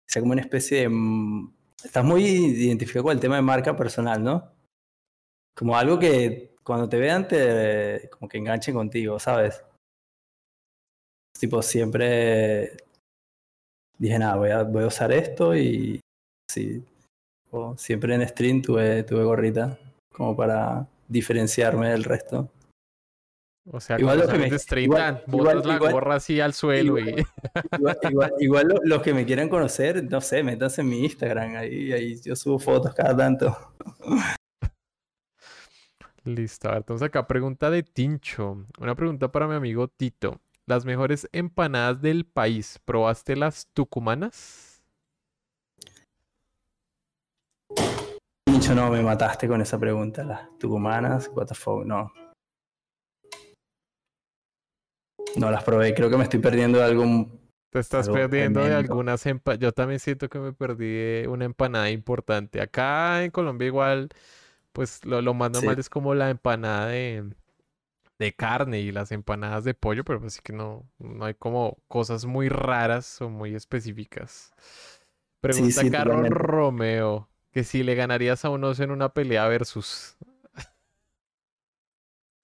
[SPEAKER 2] Sea, como una especie de... mm, Estás muy identificado con el tema de marca personal, ¿no? Como algo que cuando te vean te como que enganchen contigo, ¿sabes? Tipo, siempre dije, nada, voy a, voy a usar esto y sí. o siempre en stream tuve, tuve gorrita como para diferenciarme del resto.
[SPEAKER 1] O sea,
[SPEAKER 2] Igual
[SPEAKER 1] cuando
[SPEAKER 2] lo que me- igual-
[SPEAKER 1] la
[SPEAKER 2] igual-
[SPEAKER 1] gorra así al suelo y...
[SPEAKER 2] Igual, igual- igual lo- los que me quieran conocer, no sé, métanse en mi Instagram, ahí, ahí yo subo fotos cada tanto. [laughs]
[SPEAKER 1] Listo, a ver, entonces acá pregunta de Tincho. Una pregunta para mi amigo Tito. Las mejores empanadas del país, ¿probaste las tucumanas?
[SPEAKER 2] Pincho, no, me mataste con esa pregunta, las tucumanas, what the fuck, no. No las probé, creo que me estoy perdiendo de algún...
[SPEAKER 1] Te estás
[SPEAKER 2] Algo
[SPEAKER 1] perdiendo de algunas empanadas. Yo también siento que me perdí una empanada importante. Acá en Colombia igual, pues lo, lo más
[SPEAKER 2] Sí.
[SPEAKER 1] normal es como la empanada de, de carne y las empanadas de pollo, pero pues sí que no, no hay como cosas muy raras o muy específicas. Pregunta
[SPEAKER 2] sí,
[SPEAKER 1] Carlos. Romeo, que si le ganarías a un oso en una pelea versus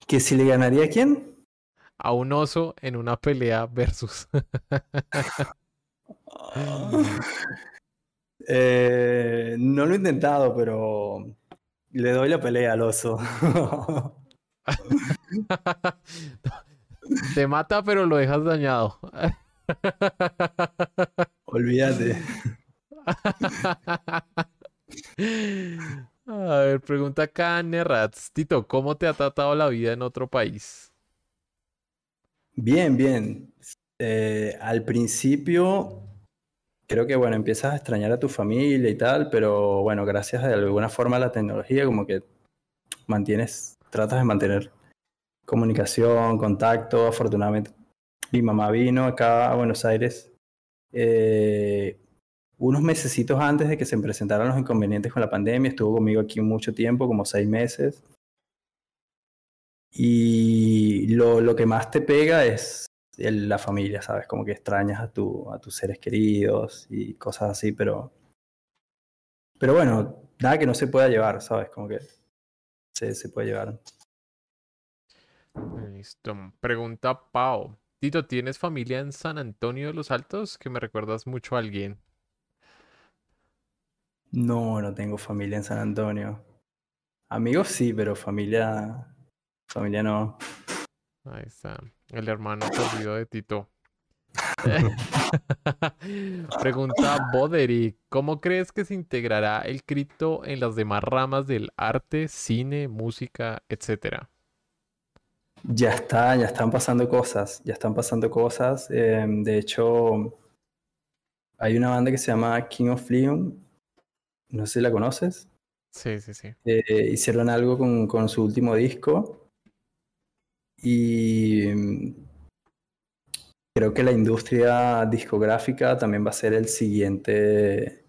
[SPEAKER 2] ¿Que si le ganaría a quién?
[SPEAKER 1] A un oso en una pelea versus. [laughs]
[SPEAKER 2] Eh, no lo he intentado, pero le doy la pelea al oso. [laughs]
[SPEAKER 1] Te mata, pero lo dejas dañado. [laughs]
[SPEAKER 2] Olvídate.
[SPEAKER 1] A ver, pregunta acá Nerrats. Tito, ¿cómo te ha tratado la vida en otro país?
[SPEAKER 2] Bien, bien. Eh, al principio creo que, bueno, empiezas a extrañar a tu familia y tal, pero bueno, gracias de alguna forma a la tecnología, como que mantienes, tratas de mantener comunicación, contacto. Afortunadamente, mi mamá vino acá a Buenos Aires eh, unos mesecitos antes de que se presentaran los inconvenientes con la pandemia. Estuvo conmigo aquí mucho tiempo, como seis meses. Y lo, lo que más te pega es la familia, ¿sabes? Como que extrañas a, tu, a tus seres queridos y cosas así, pero... Pero bueno, nada que no se pueda llevar, ¿sabes? Como que se, se puede llevar.
[SPEAKER 1] Listo. Pregunta Pau. Tito, ¿tienes familia en San Antonio de los Altos? Que me recuerdas mucho a alguien.
[SPEAKER 2] No, no tengo familia en San Antonio. Amigos sí, pero familia. Familia no.
[SPEAKER 1] Ahí está. El hermano perdido de Tito. [laughs] Pregunta Boderi, ¿cómo crees que se integrará el cripto en las demás ramas del arte, cine, música, etcétera?
[SPEAKER 2] Ya está, ya están pasando cosas, ya están pasando cosas. Em, de hecho, hay una banda que se llama King of Leon, no sé si la conoces.
[SPEAKER 1] Sí, sí, sí.
[SPEAKER 2] Eh, hicieron algo con, con su último disco y mm, creo que la industria discográfica también va a ser el siguiente,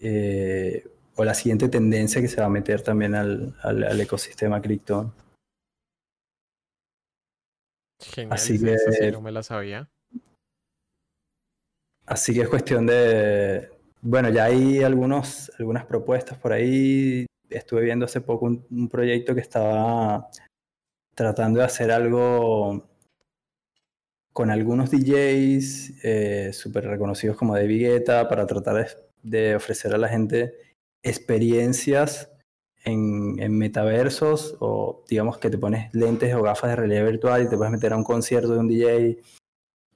[SPEAKER 2] eh, o la siguiente tendencia que se va a meter también al, al, ecosistema cripto.
[SPEAKER 1] Genial, así que no me la sabía.
[SPEAKER 2] Así que es cuestión de, bueno, ya hay algunos, algunas propuestas por ahí. Estuve viendo hace poco un proyecto que estaba tratando de hacer algo con algunos DJs eh, súper reconocidos como de Guetta para tratar de ofrecer a la gente experiencias en, en, metaversos o digamos que te pones lentes o gafas de realidad virtual y te puedes meter a un concierto de un DJ,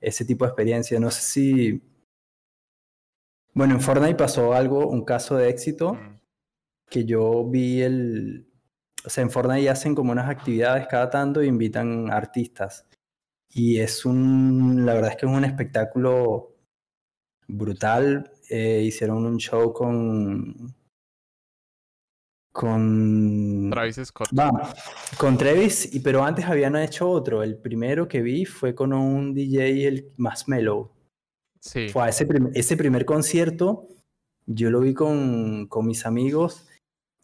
[SPEAKER 2] ese tipo de experiencia. No sé si... Bueno, en Fortnite pasó algo, un caso de éxito, que yo vi el, o sea, en Fortnite hacen como unas actividades cada tanto e invitan artistas. Y es un, la verdad es que es un espectáculo brutal. Eh, hicieron un show con, con
[SPEAKER 1] Travis Scott.
[SPEAKER 2] con Travis, y, pero antes habían hecho otro. El primero que vi fue con un DJ el más mellow.
[SPEAKER 1] Sí.
[SPEAKER 2] Fue ese, ese primer concierto, yo lo vi con, con mis amigos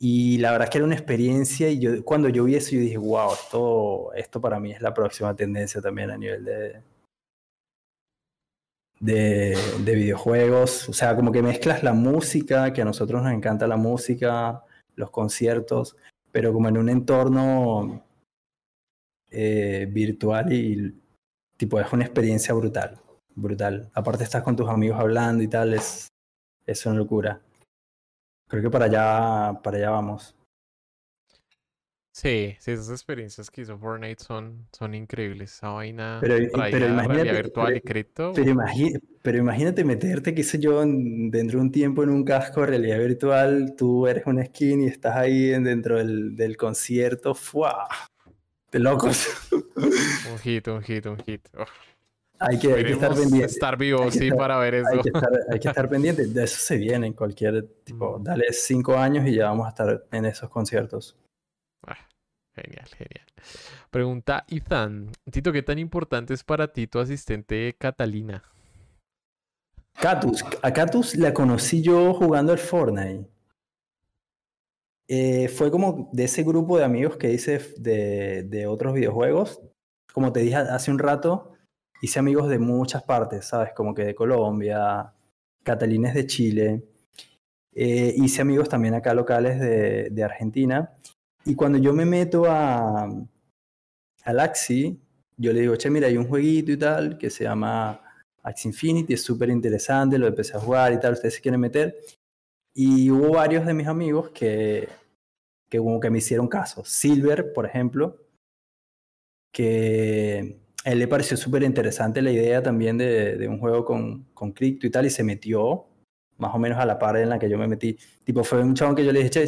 [SPEAKER 2] y la verdad es que era una experiencia y yo cuando yo vi eso yo dije, wow, esto, esto para mí es la próxima tendencia también a nivel de, de, de, videojuegos. O sea, como que mezclas la música, que a nosotros nos encanta la música, los conciertos, pero como en un entorno eh, virtual y tipo es una experiencia brutal, brutal. Aparte estás con tus amigos hablando y tal, es una locura. Creo que para allá, para allá vamos.
[SPEAKER 1] Sí, sí, esas experiencias que hizo Fortnite son, son increíbles. Esa vaina
[SPEAKER 2] pero, pero imagínate,
[SPEAKER 1] virtual y cripto.
[SPEAKER 2] Pero, pero, imagínate meterte, qué sé yo, dentro de un tiempo en un casco de realidad virtual, tú eres una skin y estás ahí dentro del, del concierto. ¡Fua! De locos.
[SPEAKER 1] un hit, un hit, un hit.
[SPEAKER 2] Hay que, estar pendiente.
[SPEAKER 1] Estar vivo, sí, para ver eso.
[SPEAKER 2] Hay que, estar, pendiente. De eso se viene en cualquier tipo. Mm. Dale cinco años y ya vamos a estar en esos conciertos.
[SPEAKER 1] Ah, genial, genial. Pregunta Ethan. Tito, ¿qué tan importante es para ti tu asistente Catalina?
[SPEAKER 2] Catus. A Catus la conocí yo jugando al Fortnite. Eh, fue como de ese grupo de amigos que hice de, de otros videojuegos. Como te dije hace un rato, hice amigos de muchas partes, ¿sabes? Como que de Colombia, catalines de Chile. Eh, hice amigos también acá locales de, de, Argentina. Y cuando yo me meto a, a Axi, yo le digo, che, mira, hay un jueguito y tal que se llama Axie Infinity, es súper interesante, lo empecé a jugar y tal, ustedes se quieren meter. Y hubo varios de mis amigos que, que como que me hicieron caso. Silver, por ejemplo, que a él le pareció súper interesante la idea también de, un juego con, con cripto y tal, y se metió más o menos a la par en la que yo me metí. Tipo, fue un chabón que yo le dije, che,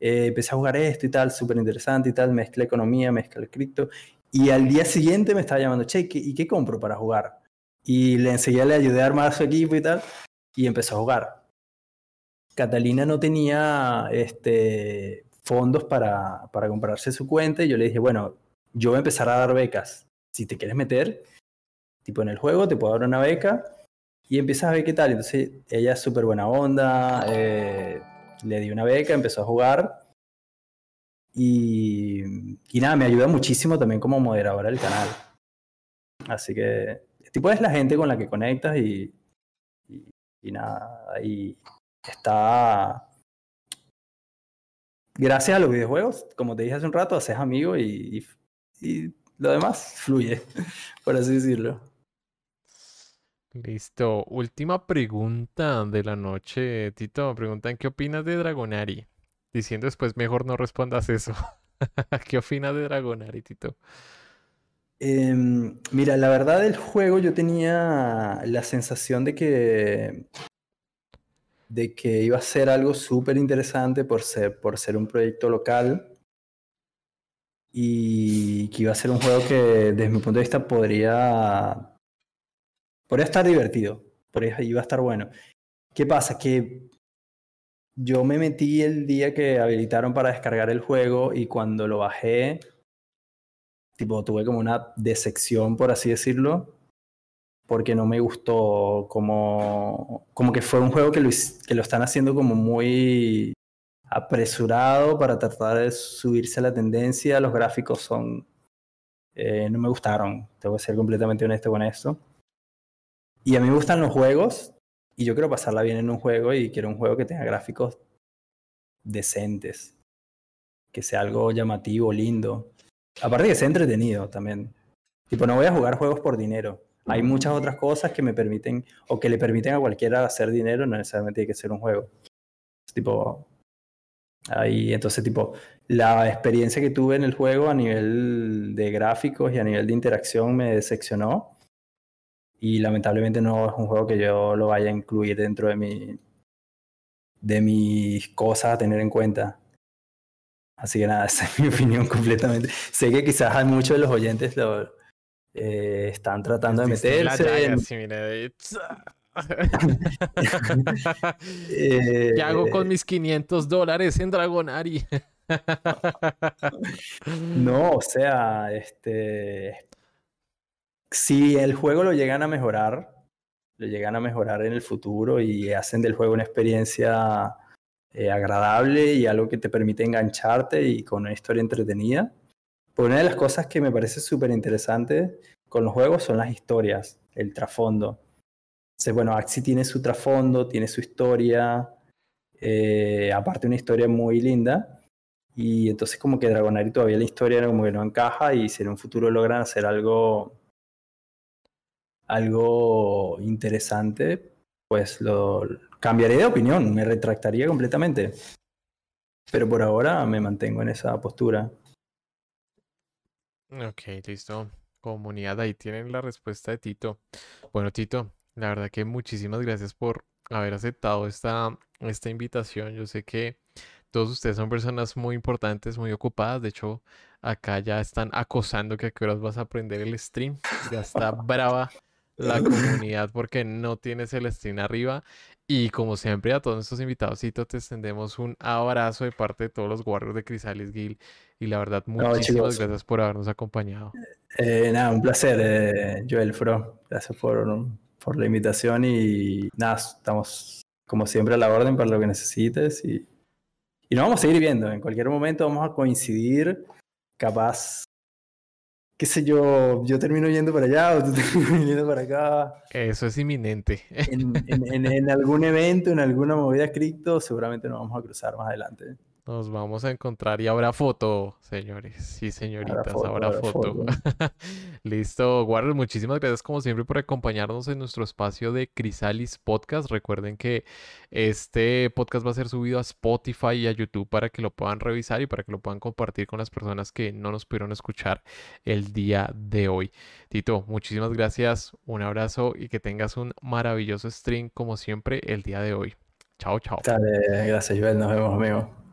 [SPEAKER 2] eh, empecé a jugar esto y tal, súper interesante y tal, mezcla economía, mezcla cripto. Y al día siguiente me estaba llamando, che, ¿y qué compro para jugar? Y le enseguida le ayudé a armar su equipo y tal, y empezó a jugar. Catalina no tenía este, fondos para, para comprarse su cuenta y yo le dije, bueno, yo voy a empezar a dar becas. Si te quieres meter, tipo en el juego, te puedo dar una beca y empiezas a ver qué tal. Entonces ella es súper buena onda, eh, le di una beca, empezó a jugar y, y nada, me ayuda muchísimo también como moderadora del canal. Así que, tipo, es la gente con la que conectas y, y, y nada, y está... Gracias a los videojuegos, como te dije hace un rato, haces amigos y lo demás fluye, [laughs] por así decirlo.
[SPEAKER 1] Listo. Última pregunta de la noche, Tito. Me preguntan qué opinas de Dragonari. Diciendo después, mejor no respondas eso. [laughs] ¿Qué opinas de Dragonari, Tito?
[SPEAKER 2] Em, mira, la verdad del juego yo tenía la sensación de que de que iba a ser algo súper interesante por ser, por ser un proyecto local y que iba a ser un juego que desde mi punto de vista podría podría estar divertido, podría, iba a estar bueno. ¿Qué pasa? Que yo me metí el día que habilitaron para descargar el juego y cuando lo bajé, tipo, tuve como una decepción, por así decirlo, porque no me gustó como, como que fue un juego que lo, que lo están haciendo como muy apresurado para tratar de subirse a la tendencia. Los gráficos son... Eh, no me gustaron, tengo que ser completamente honesto con esto. Y a mí me gustan los juegos y yo quiero pasarla bien en un juego y quiero un juego que tenga gráficos decentes, que sea algo llamativo, lindo. Aparte que sea entretenido también. Tipo, no voy a jugar juegos por dinero. Hay muchas otras cosas que me permiten o que le permiten a cualquiera hacer dinero, no necesariamente tiene que ser un juego. Tipo, ahí, entonces, tipo, la experiencia que tuve en el juego a nivel de gráficos y a nivel de interacción me decepcionó y lamentablemente no es un juego que yo lo vaya a incluir dentro de mi de mis cosas a tener en cuenta. Así que nada, [laughs] esa es mi opinión completamente. Sé que quizás hay muchos de los oyentes lo eh, están tratando de meterse. En...
[SPEAKER 1] eh, ¿Qué hago con mis 500 dólares en Dragonari?
[SPEAKER 2] no, o sea, este, si el juego lo llegan a mejorar, lo llegan a mejorar en el futuro y hacen del juego una experiencia eh, agradable y algo que te permite engancharte y con una historia entretenida. Pues una de las cosas que me parece súper interesante con los juegos son las historias, el trasfondo. Entonces, bueno, Axie tiene su trasfondo, tiene su historia, eh, aparte una historia muy linda. Y entonces como que Dragonari todavía la historia como que no encaja y si en un futuro logran hacer algo algo interesante, pues lo cambiaré de opinión, me retractaría completamente. Pero por ahora me mantengo en esa postura.
[SPEAKER 1] Ok, listo. Comunidad, ahí tienen la respuesta de Tito. Bueno, Tito, la verdad que muchísimas gracias por haber aceptado esta, esta invitación. Yo sé que todos ustedes son personas muy importantes, muy ocupadas. De hecho, acá ya están acosando que a qué horas vas a aprender el stream. Ya está brava la comunidad porque no tienes el stream arriba. Y como siempre, a todos nuestros invitados, te extendemos un abrazo de parte de todos los guardias de Crisalis Guild. Y la verdad, muchísimas gracias por habernos acompañado.
[SPEAKER 2] Eh, nada, un placer, eh, Joel Fro. Gracias por, por la invitación y nada, estamos como siempre a la orden para lo que necesites y, y nos vamos a seguir viendo. En cualquier momento vamos a coincidir, capaz qué sé yo, yo termino yendo para allá o tú [laughs] terminas yendo para acá.
[SPEAKER 1] Eso es inminente.
[SPEAKER 2] En, en, en, algún evento, en alguna movida cripto, seguramente nos vamos a cruzar más adelante.
[SPEAKER 1] Nos vamos a encontrar y habrá foto, señores. Sí, señoritas, habrá foto. [laughs] Listo, Warriors, muchísimas gracias como siempre por acompañarnos en nuestro espacio de Crisalis Podcast. Recuerden que este podcast va a ser subido a Spotify y a YouTube para que lo puedan revisar y para que lo puedan compartir con las personas que no nos pudieron escuchar el día de hoy. Tito, muchísimas gracias, un abrazo y que tengas un maravilloso stream como siempre el día de hoy. Chao, chao.
[SPEAKER 2] Dale, gracias, Joel. Nos vemos, amigo.